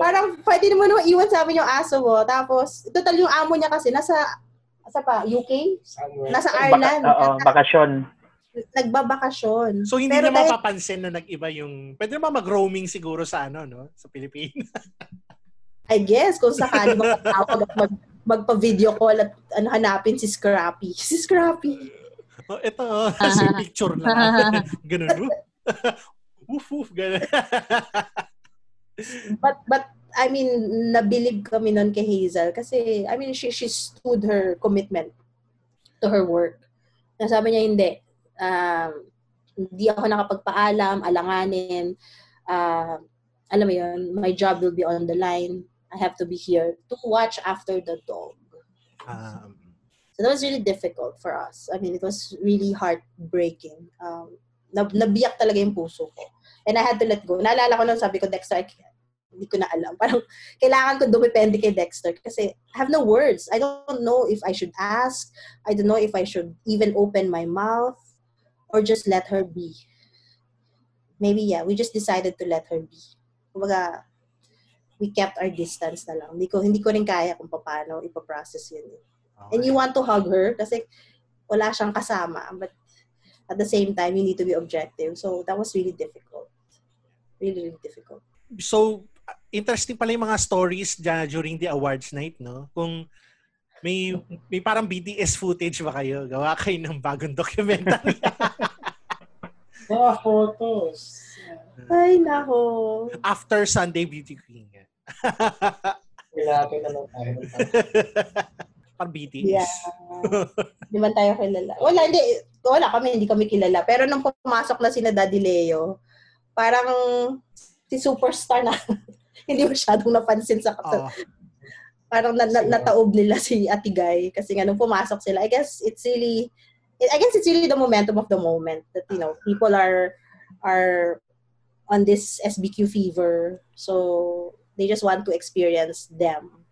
Parang pwede mo naman iwan sa amin yung aso mo. Tapos, total yung amo niya kasi nasa, nasa pa, UK? Nasa Baka, Ireland. oo, bakasyon. Nagbabakasyon. so, hindi Pero niyo dahil- mapapansin na nag-iba yung... Pwede naman mag-roaming siguro sa ano, no? Sa Pilipinas. I guess, kung sakali makatawag at mag, magpa-video call at ano, hanapin si Scrappy. Si Scrappy. oh, ito, oh. Kasi picture lang. Ganun. Woof, woof, ganun. But, but, I mean, nabilib kami nun kay Hazel kasi, I mean, she, she stood her commitment to her work. Nasabi niya, hindi. Um, hindi ako nakapagpaalam, alanganin. Uh, alam mo yun, my job will be on the line. I have to be here to watch after the dog. um, So that was really difficult for us. I mean, it was really heartbreaking. Um, nab- nabiyak talaga yung puso ko. And I had to let go. Naalala ko lang, sabi ko, Dexter, I can't- hindi ko na alam. Parang kailangan ko dumepende kay Dexter kasi I have no words. I don't know if I should ask. I don't know if I should even open my mouth or just let her be. Maybe, yeah, we just decided to let her be. Kumbaga, we kept our distance na lang. Hindi ko, hindi ko rin kaya kung paano ipaprocess yun. eh. And you want to hug her kasi wala siyang kasama. But at the same time, you need to be objective. So that was really difficult. Really, really difficult. so, interesting pala yung mga stories dyan during the awards night, no? Kung May, may parang BTS footage ba kayo? Gawa kayo ng bagong documentary. Mga photos. Ay, nako. After Sunday Beauty Queen. Kailangan na lang tayo. parang BTS. Yeah. Di man tayo kilala. Wala, hindi. Wala kami, hindi kami kilala. Pero nung pumasok na si na Daddy Leo, parang si superstar na hindi masyadong napansin sa Oo. parang na, na, nataob nila si Atigay kasi nga nung pumasok sila I guess it's really I guess it's really the momentum of the moment that you know people are are on this SBQ fever so they just want to experience them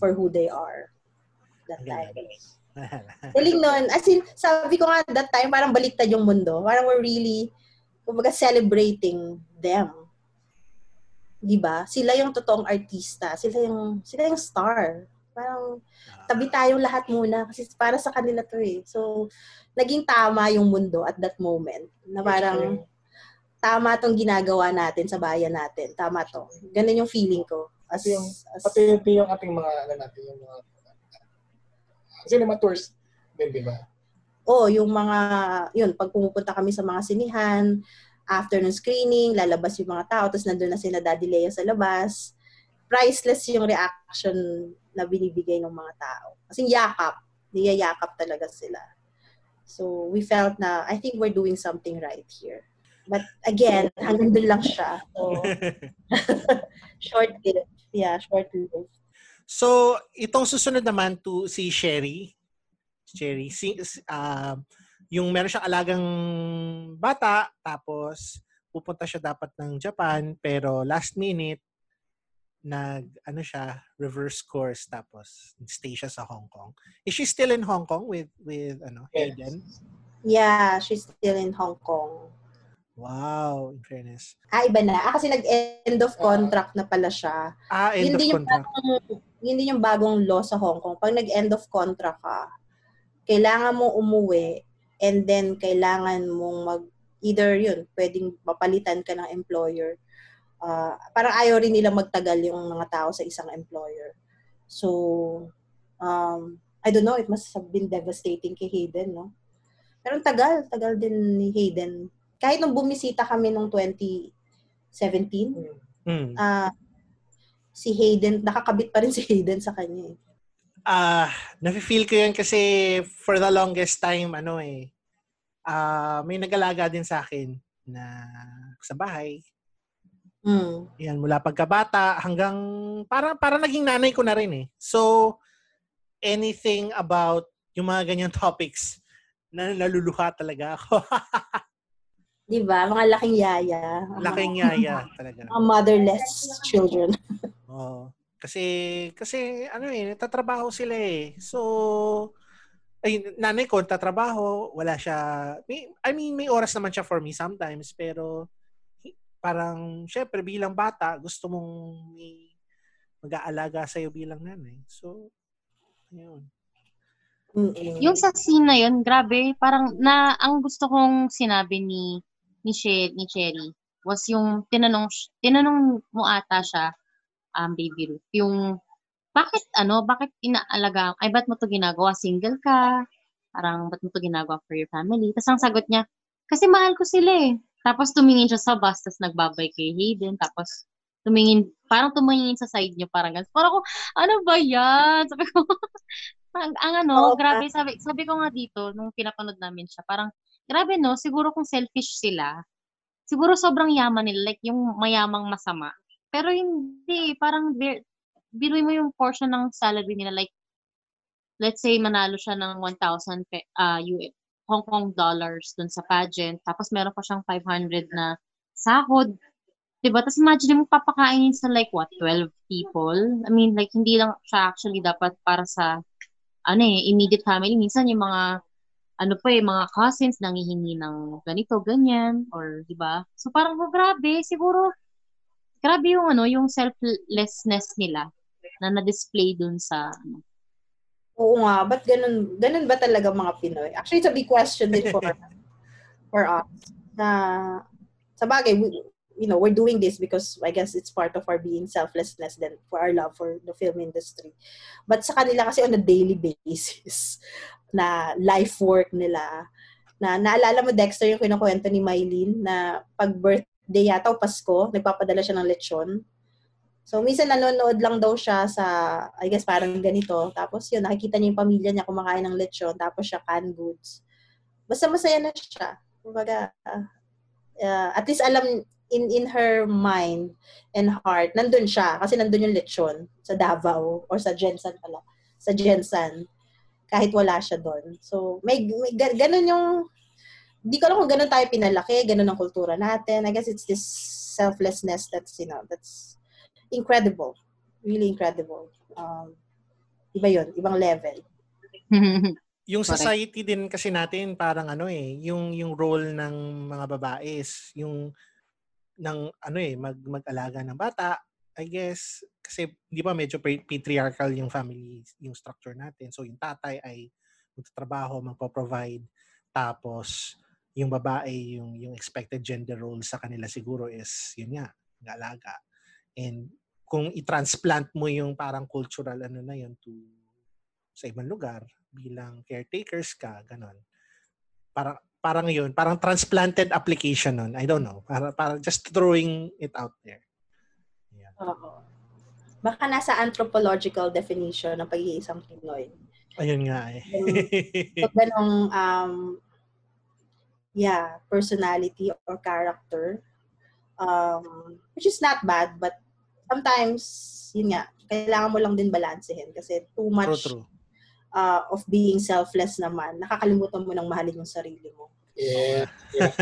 for who they are that time galing. Nun. As in, sabi ko nga that time, parang baliktad yung mundo. Parang we're really, kumbaga, celebrating them. Di ba? Sila yung totoong artista. Sila yung, sila yung star. Parang, tabi tayong lahat muna kasi para sa kanila to eh. So, naging tama yung mundo at that moment. Na parang, tama tong ginagawa natin sa bayan natin. Tama to. Ganun yung feeling ko. As, yung, as, pati yung, yung ating mga, ano natin, yung mga, cinema tours din, di ba? oh, yung mga, yun, pag pumupunta kami sa mga sinihan, after ng screening, lalabas yung mga tao, tapos nandun na sila Daddy Leo sa labas. Priceless yung reaction na binibigay ng mga tao. Kasi yakap, niyayakap talaga sila. So, we felt na, I think we're doing something right here. But again, hanggang doon lang siya. So, short-lived. Yeah, short-lived. So, itong susunod naman to si Sherry. Sherry, si, uh, yung meron siyang alagang bata, tapos pupunta siya dapat ng Japan, pero last minute, nag, ano siya, reverse course, tapos stay siya sa Hong Kong. Is she still in Hong Kong with, with ano, Yes. Hayden? Yeah, she's still in Hong Kong. Wow, in fairness. Ah, iba na. Ah, kasi nag-end of contract na pala siya. Ah, end Yun of contract. bagong, yun din yung bagong law sa Hong Kong. Pag nag-end of contract ka, kailangan mo umuwi and then kailangan mong mag either yun, pwedeng mapalitan ka ng employer. Ah, parang ayaw rin nila magtagal yung mga tao sa isang employer. So, um, I don't know, it must have been devastating kay Hayden, no? Pero tagal, tagal din ni Hayden. Kahit nung bumisita kami nung 2017, Hmm. ah si Hayden, nakakabit pa rin si Hayden sa kanya eh. Ah, nafe-feel ko 'yun kasi for the longest time ano eh. Ah, may nag-alaga din sa akin na sa bahay. Mm. Yan, mula pagkabata hanggang para para naging nanay ko na rin eh. So anything about yung mga ganyan topics na naluluha talaga ako. Di ba? Mga laking yaya. Laking yaya talaga. Mga motherless children. Oo. Kasi, kasi, ano eh, natatrabaho sila eh. So, ay, nanay ko, tatrabaho, wala siya, may, I mean, may oras naman siya for me sometimes, pero, parang, syempre, bilang bata, gusto mong may mag-aalaga sa'yo bilang nanay. So, ayun. Mm-mm. Yung sa scene na yun, grabe, parang na ang gusto kong sinabi ni ni, She, ni Cherry was yung tinanong tinanong mo ata siya um baby Ruth yung bakit ano bakit inaalaga ay ba't mo to ginagawa? Single ka? Parang ba't mo to ginagawa for your family? Tapos ang sagot niya kasi mahal ko sila eh. Tapos tumingin siya sa bus tapos nagbabay kay Hayden tapos tumingin parang tumingin sa side niya parang ganun. Parang ako ano ba yan? Sabi ko ang, ang ano Oo, grabe sabi sabi ko nga dito nung pinapanood namin siya parang grabe no? Siguro kung selfish sila siguro sobrang yaman nila like yung mayamang masama. Pero hindi parang bir- biruin mo yung portion ng salary nila like let's say manalo siya ng 1,000 pe- ah, US, Hong Kong dollars dun sa pageant tapos meron pa siyang 500 na sahod 'di ba? Tapos imagine mo papakainin sa like what 12 people? I mean like hindi lang siya actually dapat para sa ano eh immediate family. Minsan yung mga ano pa eh, mga cousins nangihingi ng ganito, ganyan, or, di ba? So, parang, oh, grabe, siguro, grabe yung, ano, yung selflessness nila na na-display dun sa, ano. Oo nga, ba't ganun, ganun ba talaga mga Pinoy? Actually, it's a big question din for, for us. Na, sa bagay, we, you know, we're doing this because I guess it's part of our being selflessness then for our love for the film industry. But sa kanila kasi on a daily basis na life work nila, na naalala mo Dexter yung kinukwento ni Mylene na pag birthday yata o Pasko, nagpapadala siya ng lechon. So, minsan nanonood lang daw siya sa, I guess parang ganito. Tapos yun, nakikita niya yung pamilya niya kumakain ng lechon, tapos siya canned goods. Basta masaya na siya. Kumbaga, uh, at least alam in in her mind and heart, nandun siya. Kasi nandun yung lechon sa Davao or sa Jensen pala. Sa Jensen. Kahit wala siya doon. So, may, may ganun yung, di ko alam kung ganun tayo pinalaki, ganun ang kultura natin. I guess it's this selflessness that's, you know, that's incredible. Really incredible. Um, iba yun, ibang level. yung society din kasi natin parang ano eh, yung yung role ng mga babae is yung ng ano eh mag mag-alaga ng bata, I guess kasi di ba medyo patriarchal yung family yung structure natin. So yung tatay ay magtatrabaho, magpo-provide tapos yung babae yung yung expected gender role sa kanila siguro is yun nga, ng-alaga. And kung i-transplant mo yung parang cultural ano na yun to sa ibang lugar bilang caretakers ka, ganon. Parang parang yun, parang transplanted application nun. I don't know. Para, para just throwing it out there. Oo. Baka nasa anthropological definition ng pag-iisang Pinoy. Ayun nga eh. so, ganong, um, yeah, personality or character. Um, which is not bad, but sometimes, yun nga, kailangan mo lang din balansehin kasi too much true, true uh, of being selfless naman, nakakalimutan mo ng mahalin yung sarili mo. Yeah. yeah.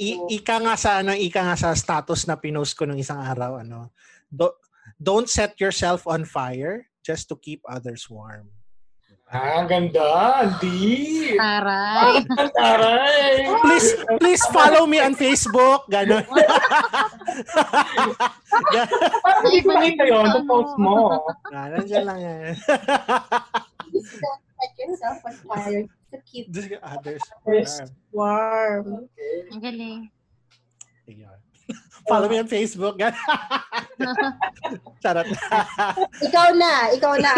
I, ika nga sa ano, ika nga sa status na pinost ko nung isang araw ano. Do, don't set yourself on fire just to keep others warm. Ah, ang ganda. Hindi. Taray. Taray. Please, please follow me on Facebook. Ganon. Parang hindi ko nakita yun post mo. ah, nandiyan lang yan. Set yourself on fire to keep Just others warm. Ang galing. Follow me on Facebook. Charot. ikaw na, ikaw na.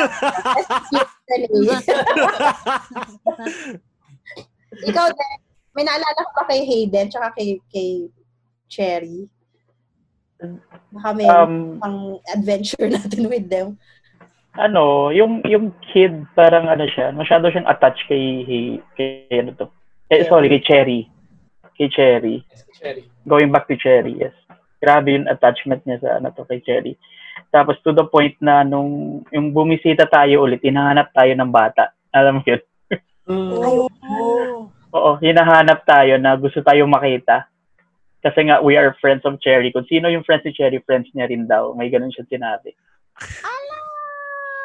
ikaw na. May naalala ko ba kay Hayden tsaka kay, kay Cherry? Baka may Um, pang adventure natin with them. Ano, yung yung kid parang ano siya, masyado siyang attached kay kay, kay ano to. Eh, sorry, kay Cherry. Kay Cherry. Cherry. Going back to Cherry, yes. Grabe yung attachment niya sa ano to kay Cherry. Tapos to the point na nung yung bumisita tayo ulit, hinahanap tayo ng bata. Alam mo yun? Oh. Oo, hinahanap tayo na gusto tayo makita. Kasi nga, we are friends of Cherry. Kung sino yung friends ni Cherry, friends niya rin daw. May ganun siya sinabi.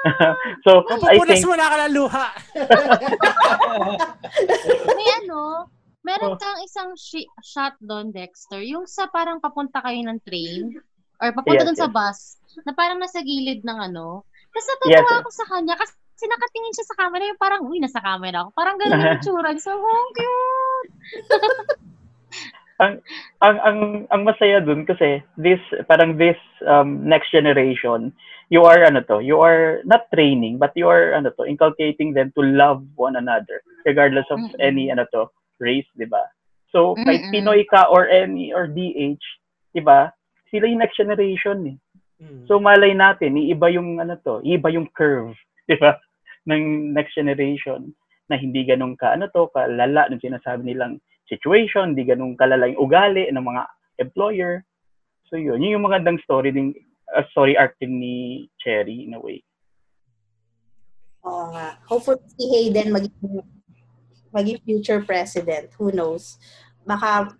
so, I Mapupunas think, mo na ka ng luha. May ano, meron kang isang shi- shot doon, Dexter. Yung sa parang papunta kayo ng train or papunta Yes, doon sa yes. bus na parang nasa gilid ng ano. Tapos natutuwa yes. ako sa kanya kasi nakatingin siya sa camera yung parang, uy, nasa camera ako. Parang ganun yung tsura. So, oh, cute! ang ang ang ang masaya dun kasi this parang this um, next generation you are ano to you are not training but you are ano to inculcating them to love one another regardless of Mm-mm. any ano to race di ba so kahit Mm-mm. Pinoy ka or any or DH di ba sila yung next generation eh Hmm. So malay natin, iiba yung ano to, iiba yung curve, di ba? Ng next generation na hindi ganun ka ano to, kalala ng sinasabi nilang situation, hindi ganun kalala yung ugali ng mga employer. So yun, yun yung magandang story din uh, story arc din ni Cherry in a way. Oo nga. Hopefully si Hayden maging, maging future president. Who knows? Baka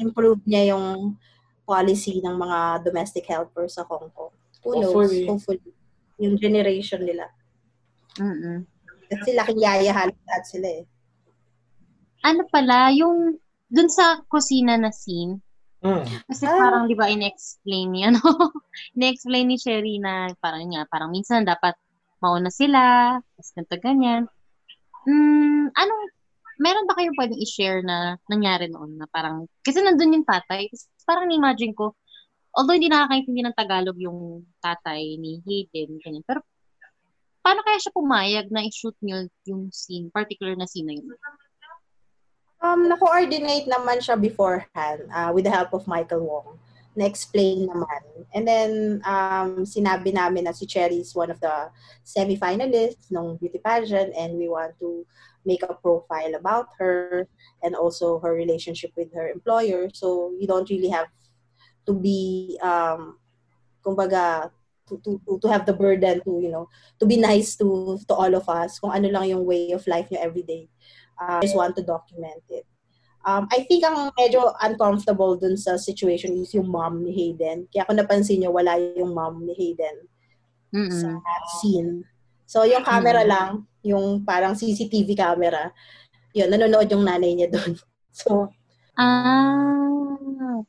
improve niya yung policy ng mga domestic helpers sa Hong Kong. Who knows? Hopefully. Hopefully. Yung generation nila. Mm-mm. Kasi laking yaya halos sila eh. Ano pala, yung dun sa kusina na scene, Mm. Kasi Ah. parang, di ba, in-explain niya, no? in-explain ni Sherry na parang nga, parang minsan dapat mauna sila, tapos ganito, ganyan. Mm, anong, meron ba kayong pwedeng i-share na nangyari noon na parang, kasi nandun yung tatay, parang imagine ko, although hindi nakakaintindi ng Tagalog yung tatay ni Hayden, ganyan, pero paano kaya siya pumayag na i-shoot niyo yung scene, particular na scene na yun? Um, na-coordinate naman siya beforehand uh, with the help of Michael Wong. Na-explain naman. And then, um, sinabi namin na si Cherry is one of the semi-finalists ng beauty pageant and we want to make a profile about her and also her relationship with her employer. So, you don't really have to be, um, kumbaga, to, to, to have the burden to, you know, to be nice to, to all of us kung ano lang yung way of life nyo every day. Uh, just want to document it. Um, I think ang medyo uncomfortable dun sa situation is yung mom ni Hayden. Kaya kung napansin nyo, wala yung mom ni Hayden Mm-mm. sa scene. So, yung camera lang, yung parang CCTV camera, yun, nanonood yung nanay niya doon. So, Ah.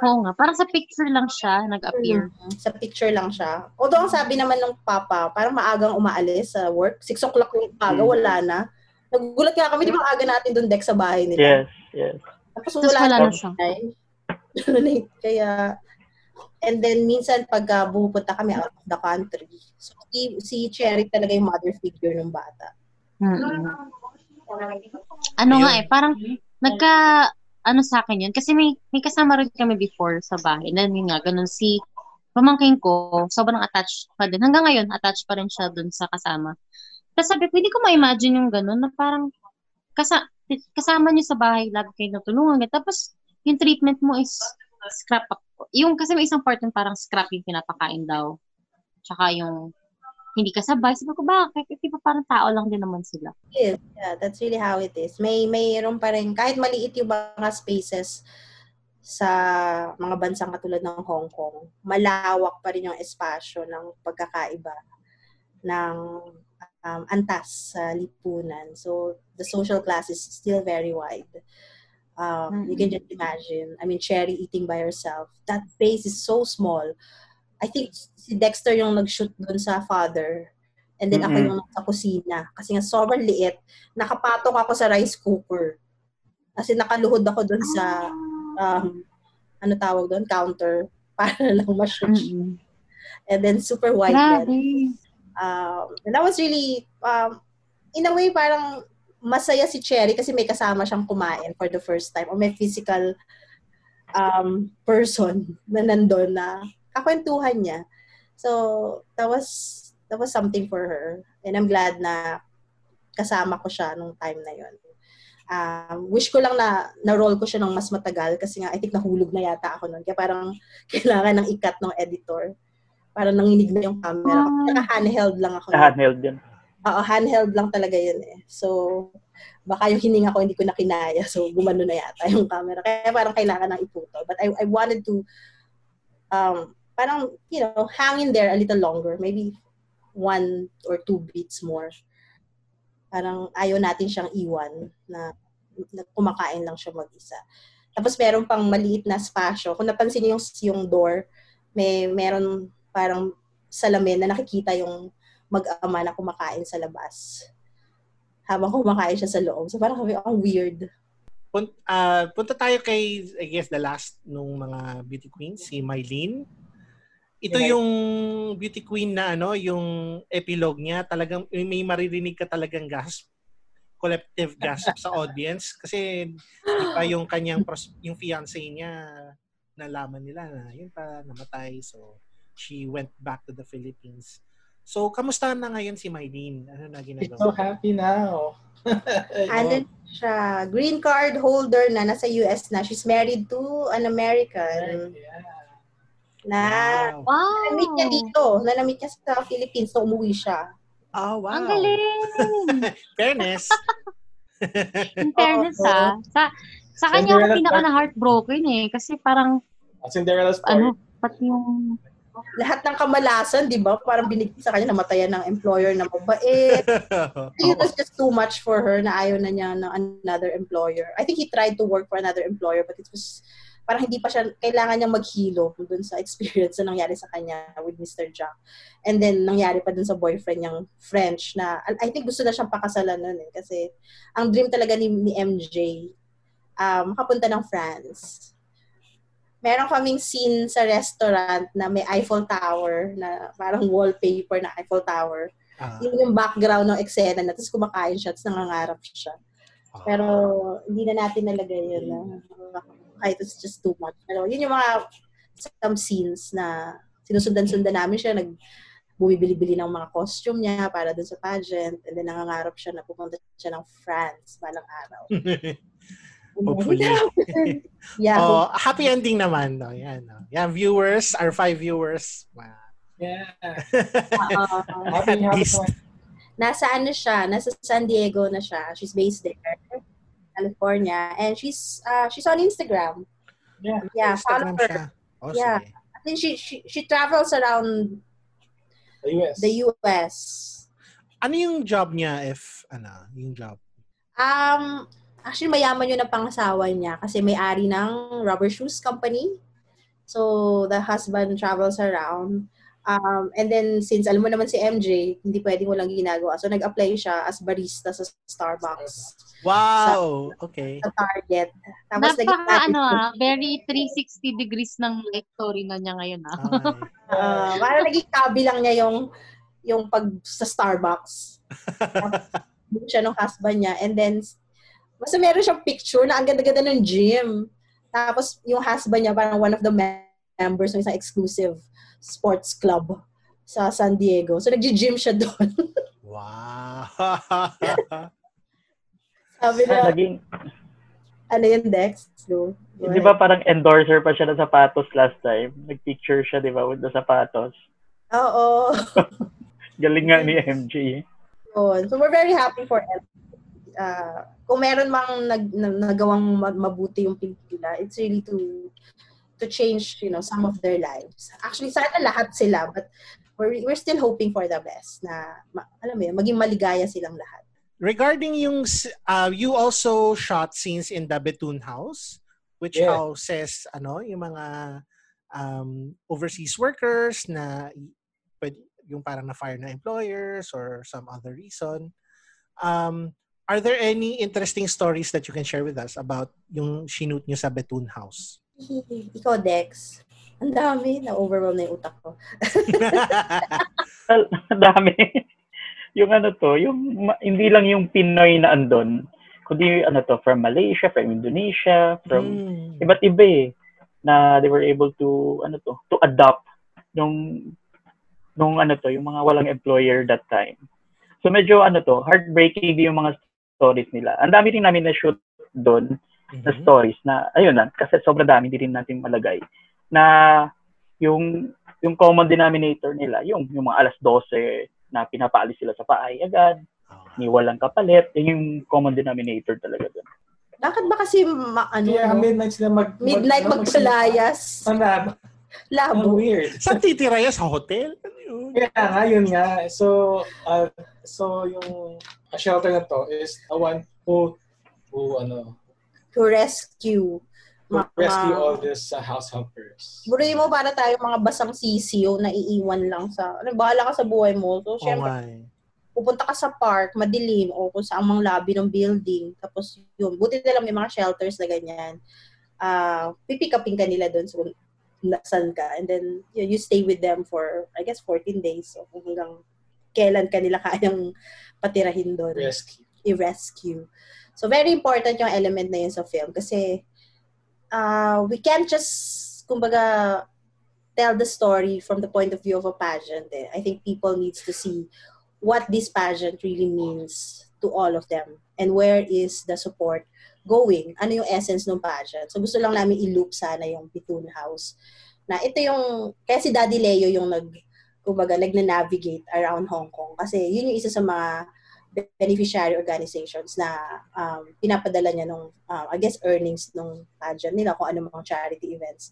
Oo nga. Parang sa picture lang siya nag-appear. mm, sa picture lang siya. Although, ang sabi naman ng papa, parang maagang umaalis sa work. 6 o'clock yung umaga, Mm. wala na. Nagugulat nga kami, di ba aga natin doon deck sa bahay nila? Yes, yes. Tapos Tapos wala, wala na siya. Kaya, and then minsan pag uh, bumupunta kami out of the country, so si, si Cherry talaga yung mother figure ng bata. Mm-mm. Ano nga eh, parang nagka, ano sa akin yun, kasi may, may kasama rin kami before sa bahay, na yun nga, ganun si pamangking ko, sobrang attached pa din. Hanggang ngayon, attached pa rin siya dun sa kasama. Tapos sabi ko, hindi ko ma-imagine yung ganun, na parang kasa, kasama niyo sa bahay, lagi kayo natulungan. Tapos, yung treatment mo is scrap up. Yung, kasi may isang part yung parang scrap yung pinapakain daw. Tsaka yung hindi kasabay. Sabi ko, bakit? Eh, di ba parang tao lang din naman sila? Yes, yeah, that's really how it is. May mayroon pa rin, kahit maliit yung mga spaces sa mga bansang katulad ng Hong Kong, malawak pa rin yung espasyo ng pagkakaiba ng um, antas sa lipunan. So, the social class is still very wide. Um, You can just imagine. I mean, Cherry eating by herself. That space is so small. I think si Dexter yung nag-shoot dun sa father. And then ako Mm-mm. yung nasa kusina. Kasi nga sobrang liit. Nakapatok ako sa rice cooker. Kasi nakaluhod ako dun sa, um, ano tawag doon, counter. Para lang ma-shoot. Mm-mm. And then super white Grabe. lens. Um, and that was really, um, in a way, parang masaya si Cherry kasi may kasama siyang kumain for the first time o may physical um, person na nandun na kakwentuhan niya. So, that was, that was something for her. And I'm glad na kasama ko siya nung time na yon. Um, wish ko lang na na-roll ko siya ng mas matagal kasi nga I think nahulog na yata ako nun. Kaya parang kailangan ng ikat ng editor. Parang nanginig na yung camera. Ah. Naka-handheld lang ako. Sa handheld yun. Oo, handheld lang talaga yun eh. So, baka yung hininga ko hindi ko na kinaya. So, gumano na yata yung camera. Kaya parang kailangan ng iputo. But I, I wanted to, um, parang, you know, hang in there a little longer. Maybe one or two beats more. Parang ayaw natin siyang iwan na, na kumakain lang siya mag-isa. Tapos meron pang maliit na spasyo. Kung napansin niyo yung, yung door, may meron parang salamin na nakikita yung mag-ama na kumakain sa labas. Habang kumakain siya sa loob. So parang sabi, ang weird. Punt, ah, punta tayo kay, I guess, the last nung mga beauty queens, si Mylene. Ito yung beauty queen na ano, yung epilogue niya, talagang may maririnig ka talagang gasp collective gasp sa audience kasi pa yung kanyang pros- yung fiancé niya nalaman nila na yun pa namatay so she went back to the Philippines. So kamusta na ngayon si Mylene? Ano na She's ginagawa? so happy now. Ano siya, green card holder na, nasa US na. She's married to an American Yeah. na Wow. Wow! na-meet niya dito. Na-meet niya sa Philippines na umuwi siya. Oh, wow. Ang galing! Fairness. In fairness ha. Sa, sa kanya ako pinaka na heartbroken eh. Kasi parang, A Cinderella story. ano, pati yung, Lahat ng kamalasan, di ba? Parang binigay sa kanya, namatayan ng employer na mabait. It was just too much for her na ayaw na niya ng another employer. I think he tried to work for another employer but it was parang hindi pa siya, kailangan niyang maghilo dun sa experience na nangyari sa kanya with Mr. Jack. And then, nangyari pa dun sa boyfriend niyang French na, I think gusto na siyang pakasalan nun eh. Kasi, ang dream talaga ni, ni MJ, um, makapunta ng France. Meron kaming scene sa restaurant na may Eiffel Tower, na parang wallpaper na Eiffel Tower. Ah, Yun yung background ng eksena na, tapos kumakain siya, tapos nangangarap siya. ah. Pero hindi na natin nalagay yun na kahit it's just too much. Pero yun yung mga some scenes na sinusundan-sundan namin siya, nag bumibili-bili ng mga costume niya para dun sa pageant and then nangangarap siya na pupunta siya ng France balang araw. Hopefully. yeah. oh, happy ending naman. No? Yan, no? Yan, viewers, our five viewers. Wow. Yeah. uh, Happy, happy nasa ano siya, nasa San Diego na siya. She's based there, California. And she's uh, she's on Instagram. Yeah. Yeah, Instagram follow her. siya. Oh, Yeah. sige. I think she, she she travels around The US. the US. Ano yung job niya if, ano, yung job? Um, actually, mayaman yun ang pangasawa niya kasi may-ari ng rubber shoes company. So, the husband travels around. Um, and then, since alam mo naman si MJ, hindi pwedeng walang ginagawa. So, nag-apply siya as barista sa Starbucks. Wow! Okay. Sa Target. Tapos, Napaka ano ah, very 360 degrees ng life story na niya ngayon ah. Okay. Uh, parang naging kabilang niya yung yung pag sa Starbucks. Tapos, siya ng husband niya. And then, basta meron siyang picture na ang ganda-ganda ng gym. Tapos, yung husband niya, parang one of the mem- members ng isang exclusive sports club sa San Diego. So, nag-gym siya doon. Wow! Sabi na, Naging, ano yun, Dex? Go. Go di ba parang endorser pa siya ng sapatos last time? Nag-picture siya, di ba, with the sapatos. Oo. Galing nga ni MJ. Yun. So, we're very happy for them. Uh, kung meron mang nag, na- nagawang ma- mabuti yung pelikula, it's really to to change, you know, some of their lives. Actually, sana lahat sila, but we're, we're still hoping for the best na, ma, alam mo yun, maging maligaya silang lahat. Regarding yung, uh, you also shot scenes in the Bethune House, which Yeah. houses, ano, yung mga um, overseas workers na pwede, yung parang na-fire na employers or some other reason. Um, are there any interesting stories that you can share with us about yung shoot nyo sa Bethune House? Ikaw, Dex. Ang dami, na-overwhelm na yung utak ko. Ang dami. yung ano to, yung hindi lang yung Pinoy na andon, kundi ano to, from Malaysia, from Indonesia, from Hmm. iba't iba eh, na they were able to, ano to, to adopt yung, nung ano to, yung mga walang employer that time. So medyo ano to, heartbreaking yung mga stories nila. Ang dami rin namin na shoot doon na Mhm. stories na, ayun na, kasi sobrang dami din rin natin malagay, na yung yung common denominator nila, yung, yung mga alas 12 na pinapaalis sila sa paay agad, ni walang kapalit, yun yung common denominator talaga doon. Bakit ba kasi, ma, ano, no? midnight sila mag... midnight mag- magpalayas? Ang lab- ang Labo. weird. Saan titira? Sa hotel? Ano yun? Kaya nga, yun nga. So, uh, so yung uh, shelter na to is the one who, who ano, To rescue. mga- rescue all these uh, house helpers. Buruin mo para tayo mga basang sisiyo na iiwan lang sa, ano, bahala ka sa buhay mo. So, syempre, nga eh. pupunta ka sa park, madilim, o kung saan mang lobby ng building. Tapos, yun, buti na lang may mga shelters na ganyan. Ah, pipick upin ka nila doon so, saan ka. And then, yun, you stay with them for, I guess, 14 days. So, kung hanggang kailan ka nila kayang patirahin doon Rescue. i-rescue. So, very important yung element na yun sa film kasi uh, we can't just, kumbaga, tell the story from the point of view of a pageant. Eh. I think people needs to see what this pageant really means to all of them and where is the support going. Ano yung essence ng pageant. So, gusto lang namin i-loop sana yung Bethune House. Na ito yung, kaya si Daddy Leo yung nag, kumbaga, nag-navigate around Hong Kong. Kasi yun yung isa sa mga beneficiary organizations na um, pinapadala niya nung, uh, I guess, earnings nung pageant nila kung ano mga charity events.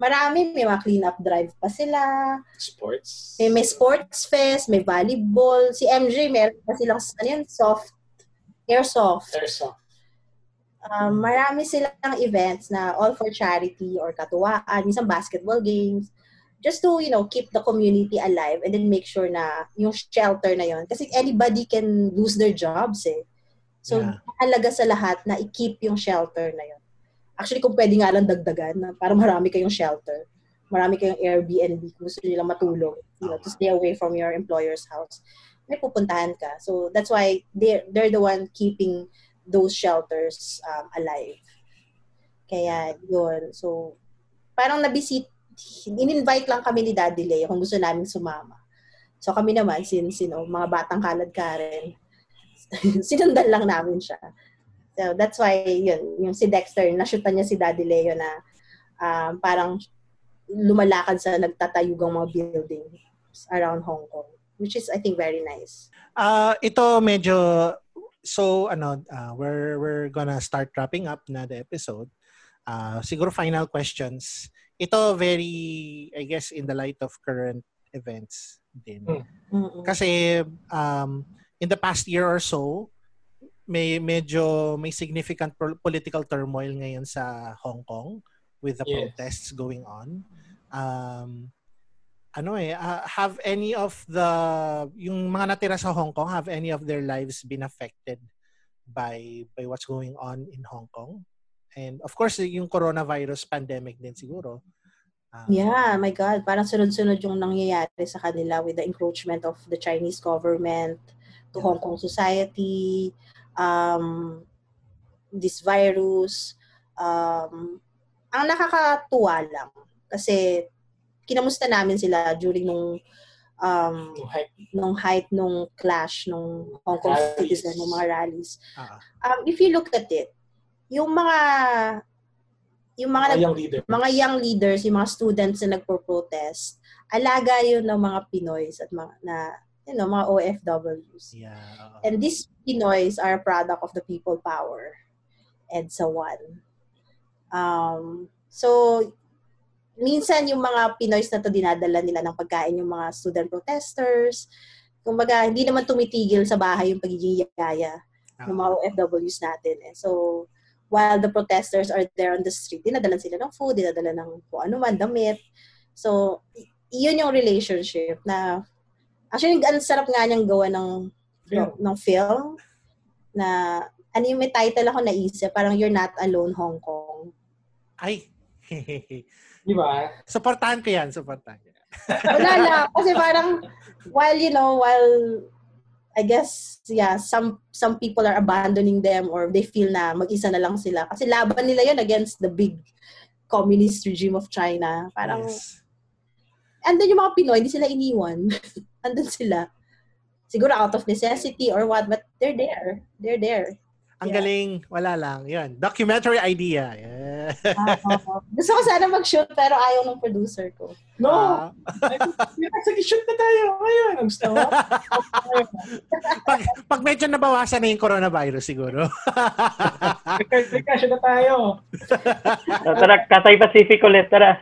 Marami, may mga clean-up drive pa sila, Sports. may, may sports fest, may volleyball. Si MJ, meron pa silang, ano yun, soft, airsoft. Airsoft. Um, marami silang events na all for charity or katuwaan, minsan basketball games, just to, you know, keep the community alive and then make sure na yung shelter na yon Kasi anybody can lose their jobs eh. So, Yeah. sa lahat na i-keep yung shelter na yon Actually, kung pwede nga lang dagdagan na para marami kayong shelter. Marami kayong Airbnb kung gusto nila matulog, you know, to stay away from your employer's house. May pupuntahan ka. So, that's why they're, they're the one keeping those shelters um, alive. Kaya, yun. So, parang nabisit, in-invite lang kami ni Daddy Leo kung gusto namin sumama. So, kami naman, since, you know, mga batang kalad ka rin, sinundan lang namin siya. So, that's why, yun, yung si Dexter, nashutan niya si Daddy Leo na um, parang lumalakad sa nagtatayugang mga buildings around Hong Kong. Which is, I think, very nice. Ah, ito medyo so ano, ah, we're we're gonna start wrapping up na the episode. Ah, siguro final questions. Ito very I guess in the light of current events din. Hmm. Kasi um in the past year or so may medyo may significant pol- political turmoil ngayon sa Hong Kong with the Yes. protests going on. Um ano eh, ah, have any of the, yung mga natira sa Hong Kong, have any of their lives been affected by by what's going on in Hong Kong? And of course, yung coronavirus pandemic din siguro. Um, Yeah, my God. Parang sunod-sunod yung nangyayari sa kanila with the encroachment of the Chinese government to Yeah. Hong Kong society, um, this virus. Um, ang nakakatuwa lang kasi kinamusta namin sila during nung um, nung height nung clash nung Hong Kong Rallies. citizen, nung mga rallies. ah, Um, if you look at it, yung mga yung mga Mga nag- young leader. mga young leaders, yung mga students na nagpo-protest, alaga yun ng mga Pinoys at mga, na, you know, mga OFWs. yeah. And these Pinoys are a product of the people power and so on. Um, so, minsan yung mga Pinoys na to dinadala nila ng pagkain yung mga student protesters. Kumbaga, hindi naman tumitigil sa bahay yung pagiging yaya ng mga OFWs natin. Eh. So, while the protesters are there on the street, dinadala sila ng food, dinadala ng kung ano man, damit. So, yun yung relationship na actually, ang sarap nga niyang gawa ng, Film. ng film na ano yung may title ako naisip, parang You're Not Alone Hong Kong. Ay. Di ba? supportahan ko yan, supportahan ko yan. Wala lang. Kasi parang, while, you know, while, I guess, yeah, some some people are abandoning them or they feel na mag-isa na lang sila. Kasi laban nila yun against the big communist regime of China. Parang, Yes. andun yung mga Pinoy, hindi sila iniwan. andun sila. Siguro out of necessity or what, but they're there. They're there. Ang Yeah. galing, wala lang. Yun, documentary idea. Yeah. Ah, oo. Gusto ko sana mag-shoot pero ayaw ng producer ko. No! Ah, Sige, shoot na tayo. Ngayon, ang gusto pag, pag medyo nabawasan na yung coronavirus siguro. Teka, shoot na tayo. Tara, Cathay Pacific ulit. Tara.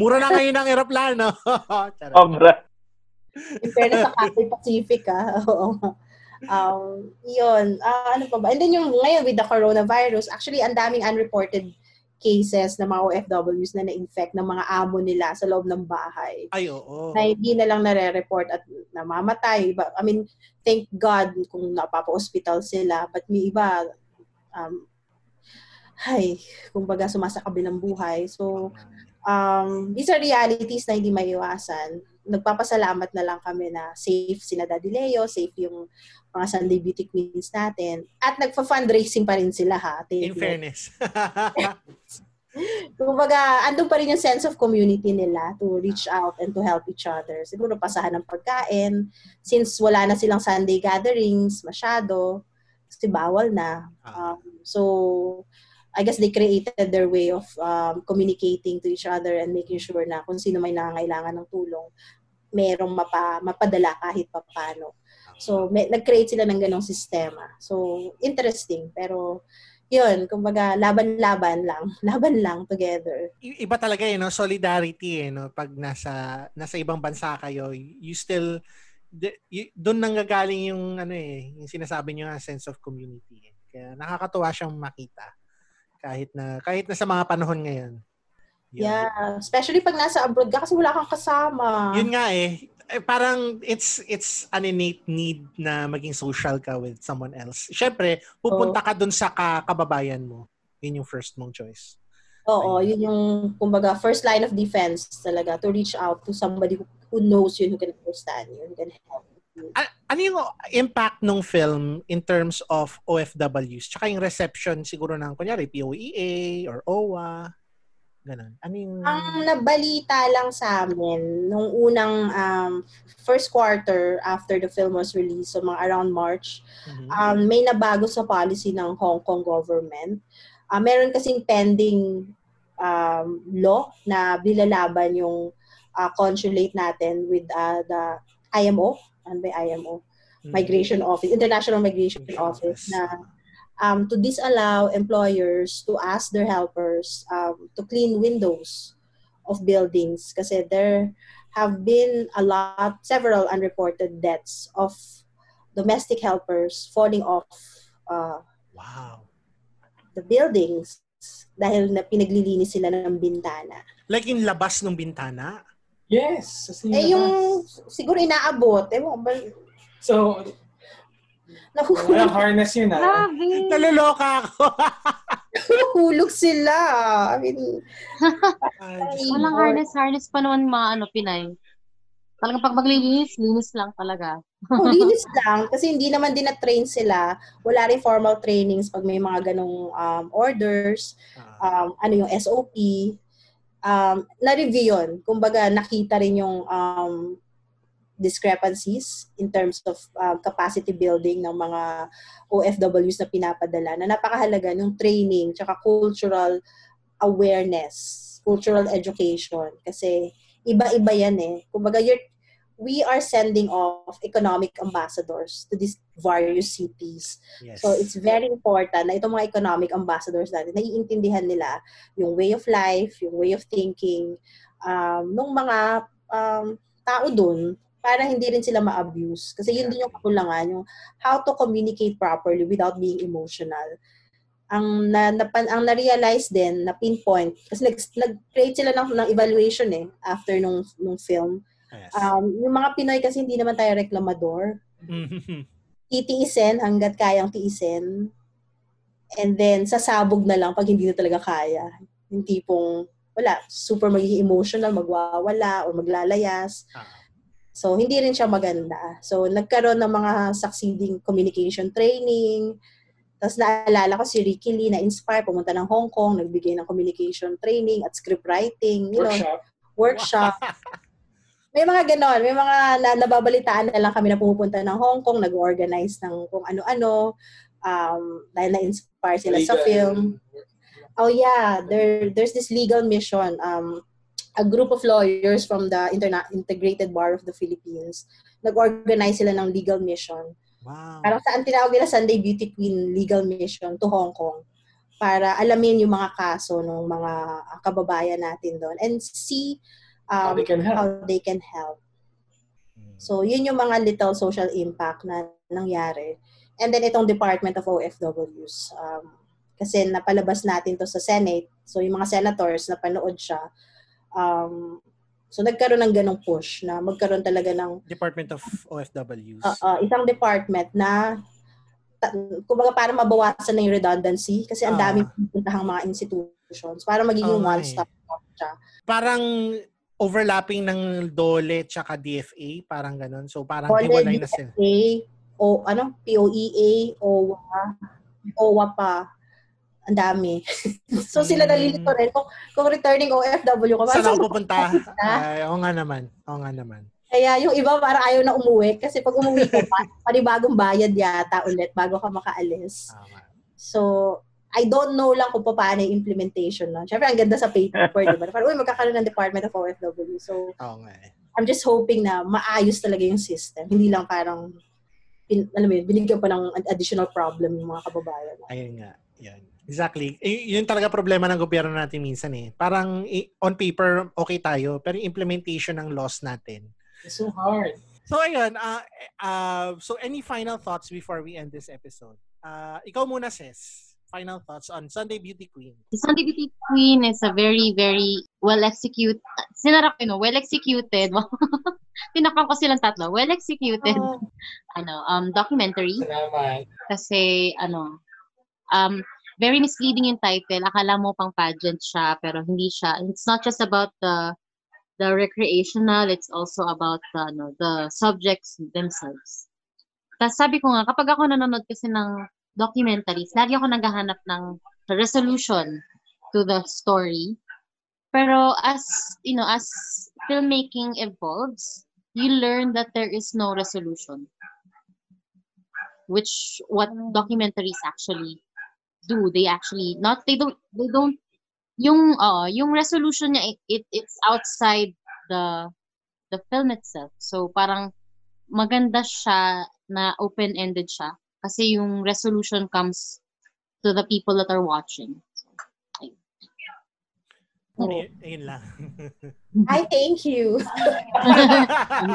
Mura na ngayon ang eroplano. Charot. Sobra. In fairness sa Cathay Pacific, ah. Oo. Um, yun. Ah, ano pa ba? And then yung ngayon with the coronavirus, actually, ang daming unreported cases ng mga OFWs na na-infect ng mga amo nila sa loob ng bahay. Ay, oo. Na hindi na lang nare-report at namamatay. But, I mean, thank God kung napapa-hospital sila. But may iba, um, ay, kumbaga sumasakabilang buhay. So, um, these are realities na hindi maiwasan. Nagpapasalamat na lang kami na safe sina Daddy Leo, safe yung mga Sunday Beauty Queens natin. At nagpa-fundraising pa rin sila ha. Take In note. fairness. Kumbaga, andun pa rin yung sense of community nila to reach out and to help each other. Siguro pasahan ng pagkain. Since wala na silang Sunday gatherings masyado, kasi bawal na. Ah. Um, so, I guess they created their way of um, communicating to each other and making sure na kung sino may nangangailangan ng tulong, merong mapa, mapadala kahit papano. So, may, nag-create sila ng ganong sistema. So, interesting. Pero, yun, kumbaga, laban-laban lang. Laban lang together. I- iba talaga eh, no? solidarity eh, no? pag nasa nasa ibang bansa kayo, you still doon nanggagaling yung ano eh, yung sinasabi niyo nga sense of community. eh. Kaya nakakatuwa siyang makita kahit na kahit na sa mga panahon ngayon. Yun. Yeah, especially pag nasa abroad ka kasi wala kang kasama. Yun nga eh. Eh, parang it's it's an innate need na maging social ka with someone else. Siyempre, pupunta ka dun sa ka- kababayan mo. Yun yung first mong choice. Oo, yun yung, kumbaga, first line of defense talaga to reach out to somebody who, who knows you, who can understand you, who can help you. A- ano yung impact ng film in terms of OFWs? Tsaka yung reception siguro ng, kunyari, POEA or OWA. Ganon. Ano yung... Ang nabalita lang sa amin, nung unang um, first quarter after the film was released, so mga around March, Mhm. um, may nabago sa policy ng Hong Kong government. Ah, meron kasing pending um, law na bilalaban yung ah, consulate natin with ah, the IMO, ano ba IMO? Mhm. Migration Office, International Migration Office na um, to disallow employers to ask their helpers um, to clean windows of buildings kasi there have been a lot, several unreported deaths of domestic helpers falling off uh, Wow. the buildings dahil na pinaglilinis sila ng bintana. Like yung labas ng bintana? Yes. Kasi Eh yung siguro inaabot, eh ba, So, nahuhulog, walang harness yun ah. Grabe. Naloloka ako. nahuhulog sila. I mean, Ay, Ay, Walang harness, harness pa naman mga ano, Pinay. Talagang pag maglinis, linis lang talaga. Oh, linis lang. Kasi hindi naman din na-train sila. Wala rin formal trainings pag may mga ganong um, orders, Ah, um, ano yung SOP. Um, na-review yun. Kumbaga, nakita rin yung um, discrepancies in terms of um, capacity building ng mga OFWs na pinapadala na napakahalaga yung training tsaka cultural awareness, cultural education. Kasi iba-iba yan eh. Kumbaga, you're, we are sending off economic ambassadors to these various cities. yes. So, it's very important na itong mga economic ambassadors natin, naiintindihan nila yung way of life, yung way of thinking, um, nung mga um, tao dun, para hindi rin sila ma-abuse. Kasi yun din yung kakulangan, yung how to communicate properly without being emotional. Ang na, napan, ang na-realize din, na pinpoint, kasi nag, nag-create sila ng, ng evaluation eh, after nung, nung film. Yes. Um, yung mga Pinoy kasi hindi naman tayo reklamador Mhm. titiisin hanggat kayang tiisin. And then, sasabog na lang pag hindi na talaga kaya. Yung tipong, wala, super magiging emotional, magwawala, or maglalayas. Ah. So, hindi rin siya maganda. So, nagkaroon ng mga succeeding communication training. Tapos naalala ko si Ricky Lee na inspire, pumunta ng Hong Kong, nagbigay ng communication training at script writing, you know, Workshop. workshop. May mga ganon. May mga na, nababalitaan na lang kami na pumupunta ng Hong Kong, nag-organize ng kung ano-ano. Um, dahil na-inspire sila sa Legal. film. Oh yeah, there there's this legal mission. Um, a group of lawyers from the Interna- Integrated Bar of the Philippines. Nag-organize sila ng legal mission. wow. Parang saan tinawag nila Sunday Beauty Queen Legal Mission to Hong Kong para alamin yung mga kaso ng mga kababayan natin doon and see How um, they can help. how they can help. So, yun yung mga little social impact na nangyari. And then, itong Department of OFWs. Um, kasi napalabas natin to sa Senate. So, yung mga senators, napanood siya. Um, so, nagkaroon ng ganong push na magkaroon talaga ng Department of OFWs. uh, uh, isang department na ta- kumbaga para mabawasan na yung redundancy kasi ang Ah. dami pupuntahang mga institutions para magiging nga one-stop shop siya. Parang overlapping ng DOLE tsaka DFA, parang ganun. So parang College, hiwalay na sila. DFA, o ano, POEA, OWA, OWA pa. Ang dami. so sila Mm. nalilito rin. Kung, kung returning OFW ka, Saan ako pupunta? Ay, oo nga naman. Oo nga naman. Kaya yung iba parang ayaw na umuwi kasi pag umuwi ka, pa- panibagong bayad yata ulit bago ka makaalis. So, I don't know lang kung paano yung implementation nun. Siyempre, ang ganda sa paper, di ba? Parang, uy, magkakaroon ng Department of OFW. So, nga eh. I'm just hoping na maayos talaga yung system. Hindi lang parang, pin, alam mo yun, binigyan pa ng additional problem yung mga kababayan. Ayun nga. Yan. Exactly. Eh, yun talaga problema ng gobyerno natin minsan eh. Parang on paper, okay tayo. Pero yung implementation ng laws natin, It's so hard. So ayun, uh, uh, so any final thoughts before we end this episode? Uh, ikaw muna, Sis. Final thoughts on Sunday Beauty Queen. The Sunday Beauty Queen is a very, very well executed, sinarap ko, no, well executed. Tinakpan ko silang tatlo. Well executed, Oh. ano, um, documentary. Salamat. Kasi, ano, um, very misleading yung title. Akala mo pang pageant siya, pero hindi siya. It's not just about the the recreational, it's also about the, ano, the subjects themselves. Tapos sabi ko nga, kapag ako nanonood kasi ng documentaries, lagi ako naghahanap ng resolution to the story. Pero as, you know, as filmmaking evolves, you learn that there is no resolution. Which, what documentaries actually do. They actually, not, they don't, they don't, yung, uh, yung resolution niya, it, it, it's outside the, the film itself. So, parang, maganda siya na open-ended siya kasi yung resolution comes to the people that are watching. So, ayun. Oh. Ayun, ayun lang. I thank you.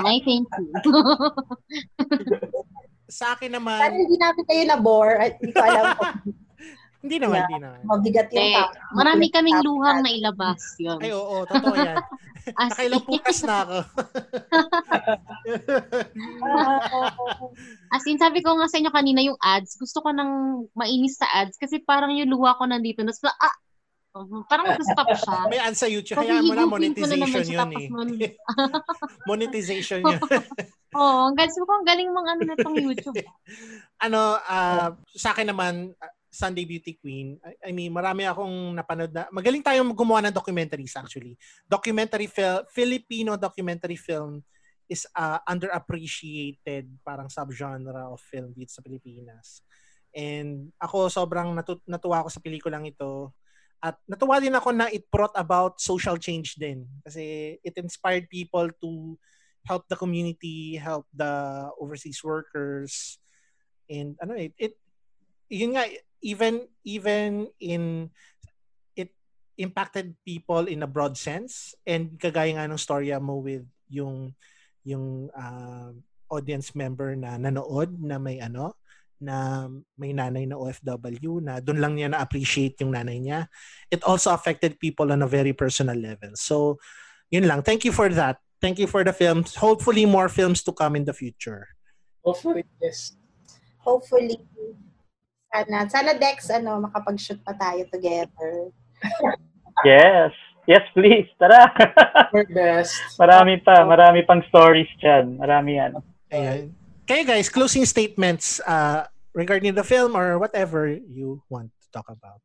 I thank you. Sa akin naman, hindi namin kayo na-bore. At Hindi ko alam hindi naman, Yeah. hindi naman. mabigat yung Eh, topic. marami kaming Topic luhang na ilabas yun. Ay, oo, totoo yan. Nakailang bukas na ako. As in, sabi ko nga sa inyo kanina yung ads, gusto ko nang mainis sa ads kasi parang yung luha ko nandito. Tapos, ah, parang mag-stop siya. May ad sa YouTube. Hayaan mo na, na monetization siya, yun eh. monetization yun. Oo, oh, ang galing ko, ang galing mga ano na tong YouTube. ano, ah, sa akin naman, Sunday Beauty Queen, I, I mean, marami akong napanood na, magaling tayong gumawa ng documentaries actually. Documentary film, Filipino documentary film is uh, underappreciated parang subgenre of film dito sa Pilipinas. And ako sobrang natu- natuwa ako sa pelikulang ito. At natuwa din ako na it brought about social change din. Kasi it inspired people to help the community, help the overseas workers. And ano it, it yun nga even even in it impacted people in a broad sense and kagaya nga ng storya mo with yung yung uh, audience member na nanood na may ano na may nanay na OFW na doon lang niya na-appreciate yung nanay niya. It also affected people on a very personal level. So, yun lang. Thank you for that. Thank you for the films. Hopefully, more films to come in the future. Hopefully, yes. Hopefully, sana, sana Dex, ano, makapag-shoot pa tayo together. Yes. Yes, please. Tara. We're best. marami pa. Marami pang stories dyan. Marami yan. Ayan. Kayo guys, closing statements uh, regarding the film or whatever you want to talk about.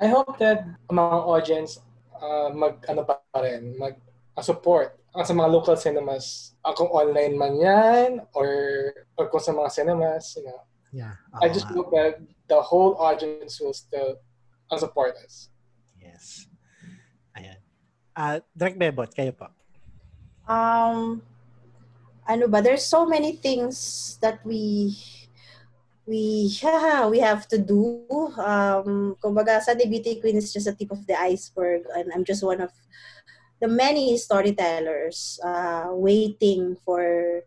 I hope that mga audience uh, mag ano pa rin, mag uh, support uh, sa mga local cinemas. Uh, kung online man yan or or kung sa mga cinemas, you know. Yeah. I just Oo hope that the whole audience will still support us. Yes. Ayan. Uh, Direk Bebot, kayo po. Um, ano ba, there's so many things that we we yeah, we have to do. Um, kumbaga, Sunday Beauty Queen is just a tip of the iceberg and I'm just one of the many storytellers uh, waiting for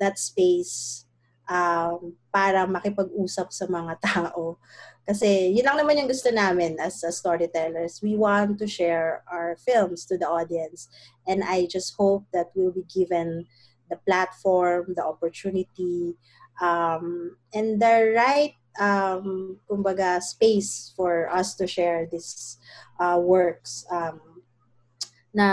that space um, para makipag-usap sa mga tao. Kasi yun lang naman yung gusto namin as uh, storytellers. We want to share our films to the audience. And I just hope that we'll be given the platform, the opportunity, um, and the right, um, kumbaga, space for us to share these uh, works. Um, na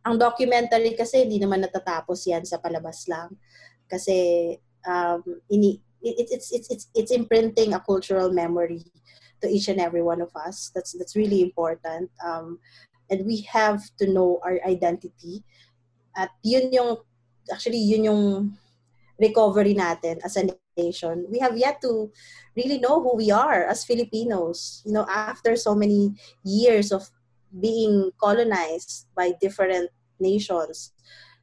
ang documentary kasi hindi naman natatapos yan sa palabas lang. Kasi um, ini, it, it's, it's, it's, it's imprinting a cultural memory to each and every one of us. That's, that's really important. Um, and we have to know our identity. At yun yung, actually, yun yung recovery natin as a nation. We have yet to really know who we are as Filipinos. You know, after so many years of being colonized by different nations,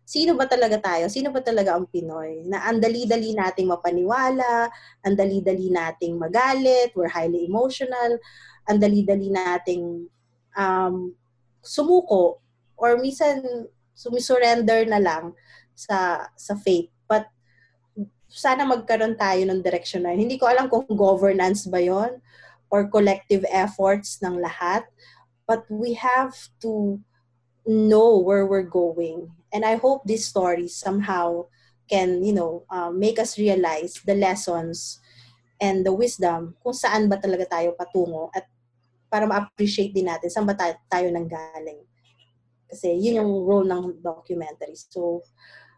sino ba talaga tayo? Sino ba talaga ang Pinoy? Na ang dali-dali nating mapaniwala, ang dali-dali nating magalit, we're highly emotional, ang dali-dali nating um, sumuko, or minsan sumisurrender na lang sa sa faith. But sana magkaroon tayo ng direction na. Hindi ko alam kung governance ba yon or collective efforts ng lahat. But we have to know where we're going. And I hope these stories somehow can, you know, uh, make us realize the lessons and the wisdom kung saan ba talaga tayo patungo at para ma-appreciate din natin saan ba tayo, tayo nanggaling. Kasi yun yung role ng documentary. So,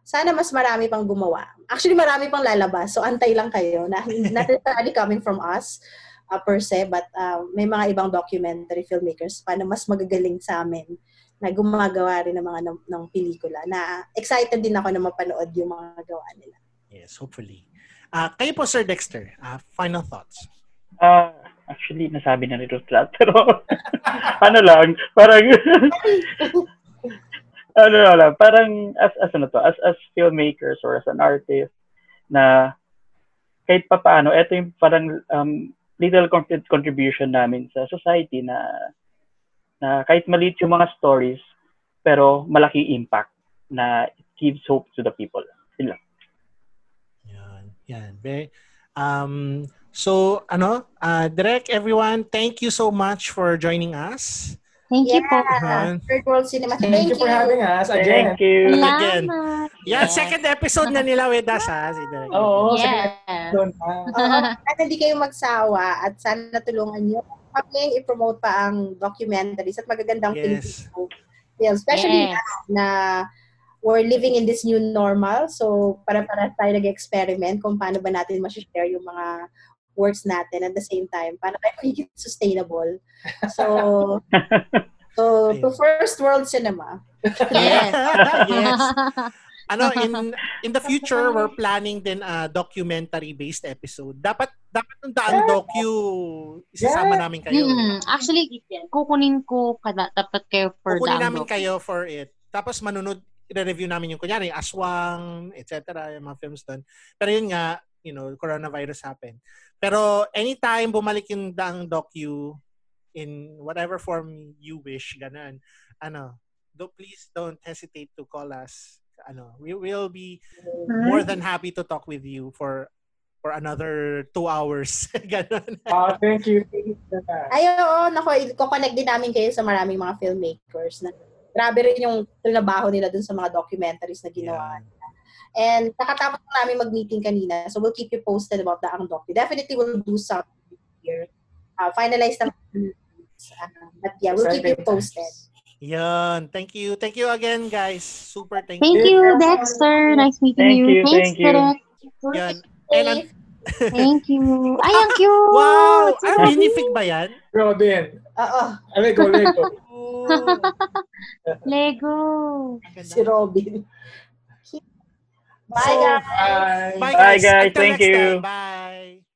sana mas marami pang gumawa. Actually, marami pang lalabas. So, antay lang kayo. Na, not necessarily coming from us uh, per se, but uh, may mga ibang documentary filmmakers pa na mas magagaling sa amin na gumagawa rin ng mga ng, ng pelikula. Na excited din ako na mapanood yung mga gawa nila. Yes, hopefully. Uh, kayo po, Sir Dexter, uh, final thoughts. Uh, actually, nasabi na ni Ruth lahat. Pero, ano lang, parang, ano lang, parang, as, as ano to, as, as filmmakers or as an artist, na kahit pa paano, ito yung parang um, little contribution namin sa society na na kahit maliit yung mga stories, pero malaki impact na it gives hope to the people. Yun lang. Yan. Yan. Very, um, so, ano, uh, Direk, everyone, thank you so much for joining us. Thank you po. Yeah. Third World Cinema. Thank, Thank, you for having us again. Thank you. Again. Salamat. Yan, second episode na nila with us, ha? Si Direk. Oo, sige. Yes. Doon pa. Oo. At hindi kayo magsawa at sana tulungan nyo kami i-promote pa ang documentaries at magagandang Yes. Filipino film. Especially Yes. na we're living in this new normal. So, para-para tayo nag-experiment kung paano ba natin ma-share yung mga works natin at the same time. Paano tayo magiging sustainable. So, so to first world cinema. Yes. yes. Ano, in in the future, we're planning din a documentary-based episode. Dapat dapat ng Daan Docu, isasama namin kayo. Mm, actually, kukunin ko kada, dapat kayo for Kukunin namin Anglo. kayo for it. Tapos manunod, i-review namin yung kunyari, Aswang, etc. yung mga films doon. Pero yun nga, you know, coronavirus happened. Pero anytime bumalik yung Daang Docu in whatever form you wish, ganun. Ano, do, please don't hesitate to call us. Ano, we will be more than happy to talk with you for for another two hours. ganun. Ah, thank you. Ay, oo, nako, i-connect din namin kayo sa maraming mga filmmakers na grabe rin yung trabaho nila dun sa mga documentaries na ginawa. nila. And nakatapos lang namin mag-meeting kanina, so we'll keep you posted about the Ang Docu. Definitely we'll do something here. Uh, finalize ng uh, but yeah, we'll keep you posted. Yan. Thank you. Thank you again, guys. Super thank, Thank you. you, Dexter. Nice meeting Thank you. you, Thanks, thank you. Derek. Yan. And Safe. Thank you. Ay, ang cute! wow! Ay, Robin. minifig ba yan? Robin. Oo, Lego, Lego. Lego. si Robin. Bye, So, guys! Bye. Bye, Bye, guys. guys. Until Thank you. time. Bye.